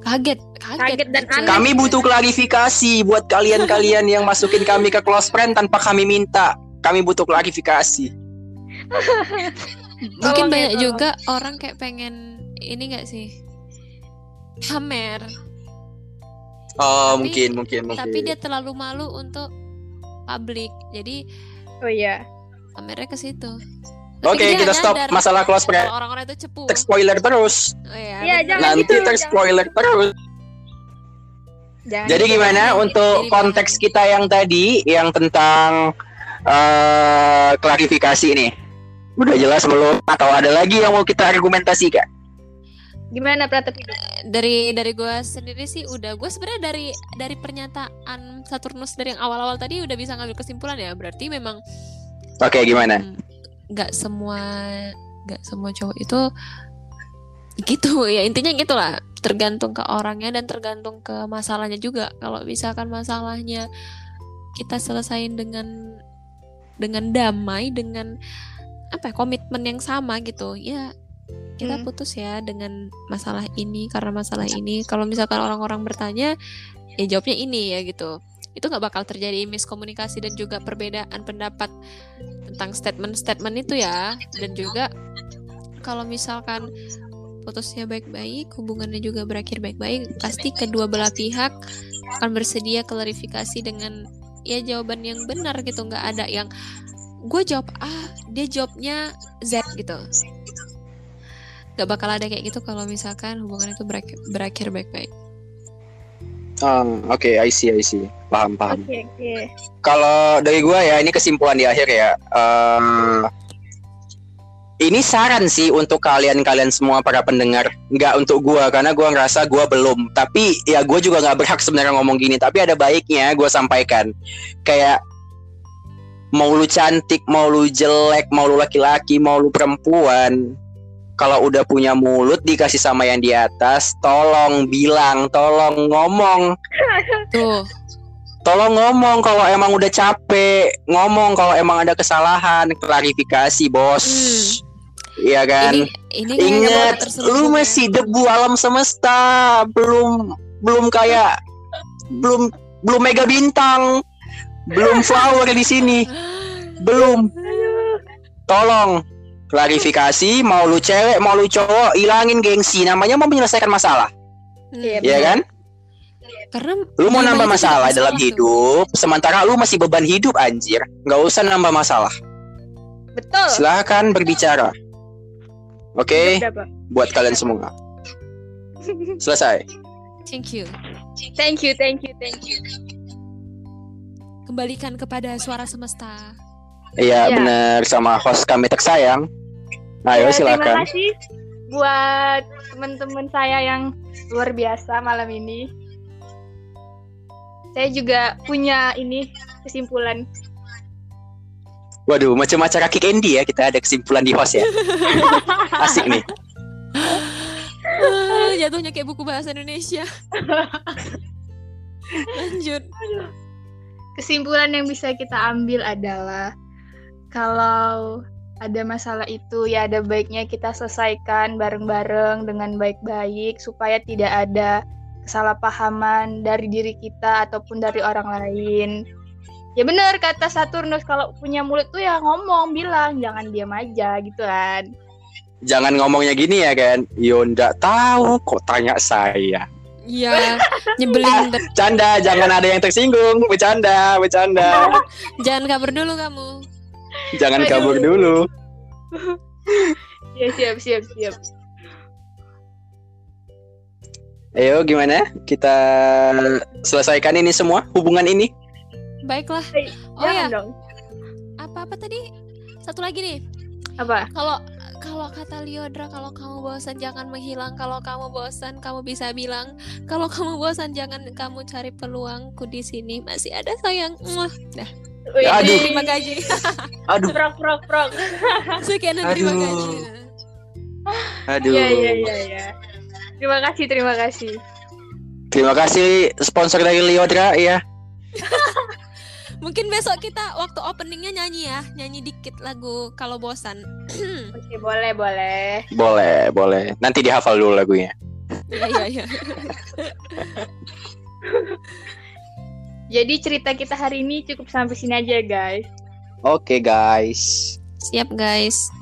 Kaget, kaget.
Kaget dan aneh.
Kami butuh klarifikasi buat kalian-kalian yang masukin kami ke close friend tanpa kami minta. Kami butuh klarifikasi.
Mungkin
Tolong ya,
banyak
tolong.
juga orang kayak pengen ini nggak sih? Pamer,
Oh,
Tapi-
mungkin mungkin mungkin.
tapi dia terlalu malu untuk publik. Jadi
Oh iya.
Pamernya ke situ.
Oke,
dia
kita stop
nyadar
masalah close friend.
Orang-orang itu cepu.
Ter spoiler terus.
Oh, iya, bener.
jangan
Nanti
gitu,
ter
jangan.
spoiler terus.
Jangan
Jadi
gitu.
gimana
Jadi-
untuk
jadi
konteks
bahan.
kita yang tadi yang tentang eh klarifikasi ini? Udah jelas belum? Atau ada lagi yang mau kita argumentasikan?
Gimana Pratap hidup?
dari dari gue sendiri sih udah gue sebenarnya dari dari pernyataan Saturnus dari yang awal-awal tadi udah bisa ngambil kesimpulan ya berarti memang
Oke, gimana?
mm, nggak semua nggak semua cowok itu gitu. Ya intinya gitulah. Tergantung ke orangnya dan tergantung ke masalahnya juga. Kalau misalkan masalahnya kita selesain dengan dengan damai dengan apa ya, komitmen yang sama gitu ya kita
Hmm.
putus ya dengan masalah ini karena masalah ini. Kalau misalkan orang-orang bertanya ya jawabnya ini ya gitu itu nggak bakal terjadi miskomunikasi dan juga perbedaan pendapat tentang statement-statement itu ya. Dan juga kalau misalkan putusnya baik-baik hubungannya juga berakhir baik-baik pasti kedua belah pihak akan bersedia klarifikasi dengan ya jawaban yang benar gitu. Nggak ada yang gue jawab A dia jawabnya Z gitu. Nggak bakal ada kayak gitu kalau misalkan hubungan itu berakhir baik-baik.
Um, Oke, I see, I see. Paham, paham.
Oke, oke.
Kalau dari gua ya, ini kesimpulan di akhir ya. Eh, ini saran sih untuk kalian-kalian semua para pendengar. Nggak untuk gua karena gua ngerasa gua belum. Tapi ya gua juga nggak berhak sebenarnya ngomong gini. Tapi ada baiknya gua sampaikan. Kayak mau lu cantik, mau lu jelek, mau lu laki-laki, mau lu perempuan. Kalau udah punya mulut dikasih sama yang di atas, tolong bilang, tolong ngomong.
Tuh,
tolong ngomong kalau emang udah capek. Ngomong kalau emang ada kesalahan. Klarifikasi bos. Iya kan?
Ini ini kayaknya
ingat lu
ya.
masih debu alam semesta. Belum belum kayak belum belum mega bintang. Belum flower di sini. Belum. Tolong klarifikasi mau lu cewek mau lu cowok ilangin gengsi namanya mau menyelesaikan masalah
Hmm,
Iya,
ya kan
Karena
Lu mau nambah masalah
tidak
dalam
tuh.
hidup, sementara lu masih beban hidup anjir. Nggak usah nambah masalah.
Betul.
Silahkan berbicara. Oke,
Pak.
buat kalian semua. Selesai.
Thank you.
Thank you, thank you, thank you.
Kembalikan kepada suara semesta.
Iya
Ya.
benar sama host kami tersayang. Ayo
Ya, Terima
silakan.
kasih buat teman-teman saya yang luar biasa malam ini. Saya juga punya ini kesimpulan.
Waduh, macam acara kick Andy ya kita ada kesimpulan di host ya. Asik nih.
Ah, Jatuhnya kayak buku bahasa Indonesia. Lanjut.
Kesimpulan yang bisa kita ambil adalah kalau ada masalah itu ya ada baiknya kita selesaikan bareng-bareng dengan baik-baik supaya tidak ada kesalahpahaman dari diri kita ataupun dari orang lain. Ya benar kata Saturnus kalau punya mulut tuh ya ngomong bilang jangan diam aja gitu kan.
Jangan ngomongnya gini ya kan. Yo ndak tahu kok tanya saya.
Iya, nyebelin.
Canda, jangan ada yang tersinggung. Bercanda, bercanda.
Jangan kabur dulu kamu.
Jangan
Aduh.
kabur dulu.
Ya siap siap siap.
Ayo gimana? Kita selesaikan ini semua hubungan ini.
Baiklah. Oh
jangan
ya,
dong.
apa-apa tadi? Satu lagi nih.
Apa?
Kalau kalau kata Liodra kalau kamu bosan jangan menghilang. Kalau kamu bosan kamu bisa bilang. Kalau kamu bosan jangan kamu cari peluangku di sini. Masih ada sayang. Muah. Dah.
Wih,
Aduh.
Terima kasih.
Aduh,
Prok prok prok.
Sekian terima
Aduh.
kasih.
aduh.
Iya iya iya iya. Terima kasih terima kasih.
Terima kasih sponsor dari Liodra ya.
Mungkin besok kita waktu openingnya nyanyi ya, nyanyi dikit lagu kalau bosan.
Oke boleh boleh.
Boleh, boleh. Nanti dihafal dulu lagunya.
Iya iya iya.
Jadi cerita kita hari ini cukup sampai sini aja guys.
Oke, guys.
Siap guys.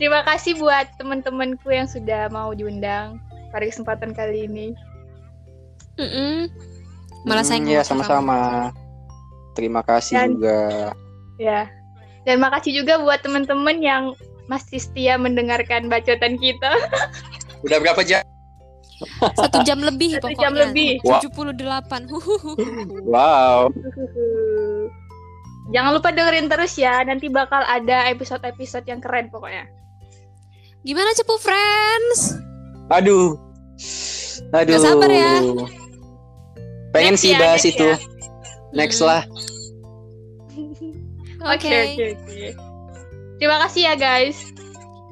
Terima kasih buat teman-temanku yang sudah mau diundang pada kesempatan kali ini.
Mm-mm. Malah saya nggak
ya sama-sama. Terima kasih
Dan-
juga.
Ya. Dan makasih juga buat teman-teman yang masih setia mendengarkan bacotan kita.
Udah berapa jam?
Satu jam lebih
Satu
pokoknya.
jam lebih.
Wah.
78. Huhuhu.
Wow.
Jangan lupa dengerin terus ya, nanti bakal ada episode-episode yang keren pokoknya.
Gimana cepu friends?
Aduh. Aduh.
Nggak sabar ya.
Pengen
Next
sih
ya,
bahas
next
itu.
ya.
Next
Mm.
lah.
Oke.
Oke, oke, oke. Terima kasih ya guys.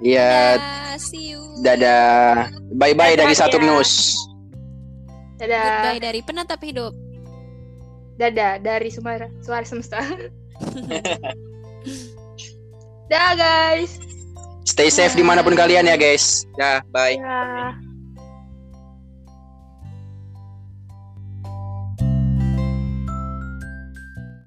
Iya,
Dadah, see you.
dadah. Bye-bye
Dadah
dari
ya.
Saturnus.
Dadah.
Goodbye dari penatap hidup.
Dadah dari suara suara semesta. Dah guys.
Stay safe di mana pun kalian ya guys. Dah, bye.
Ya.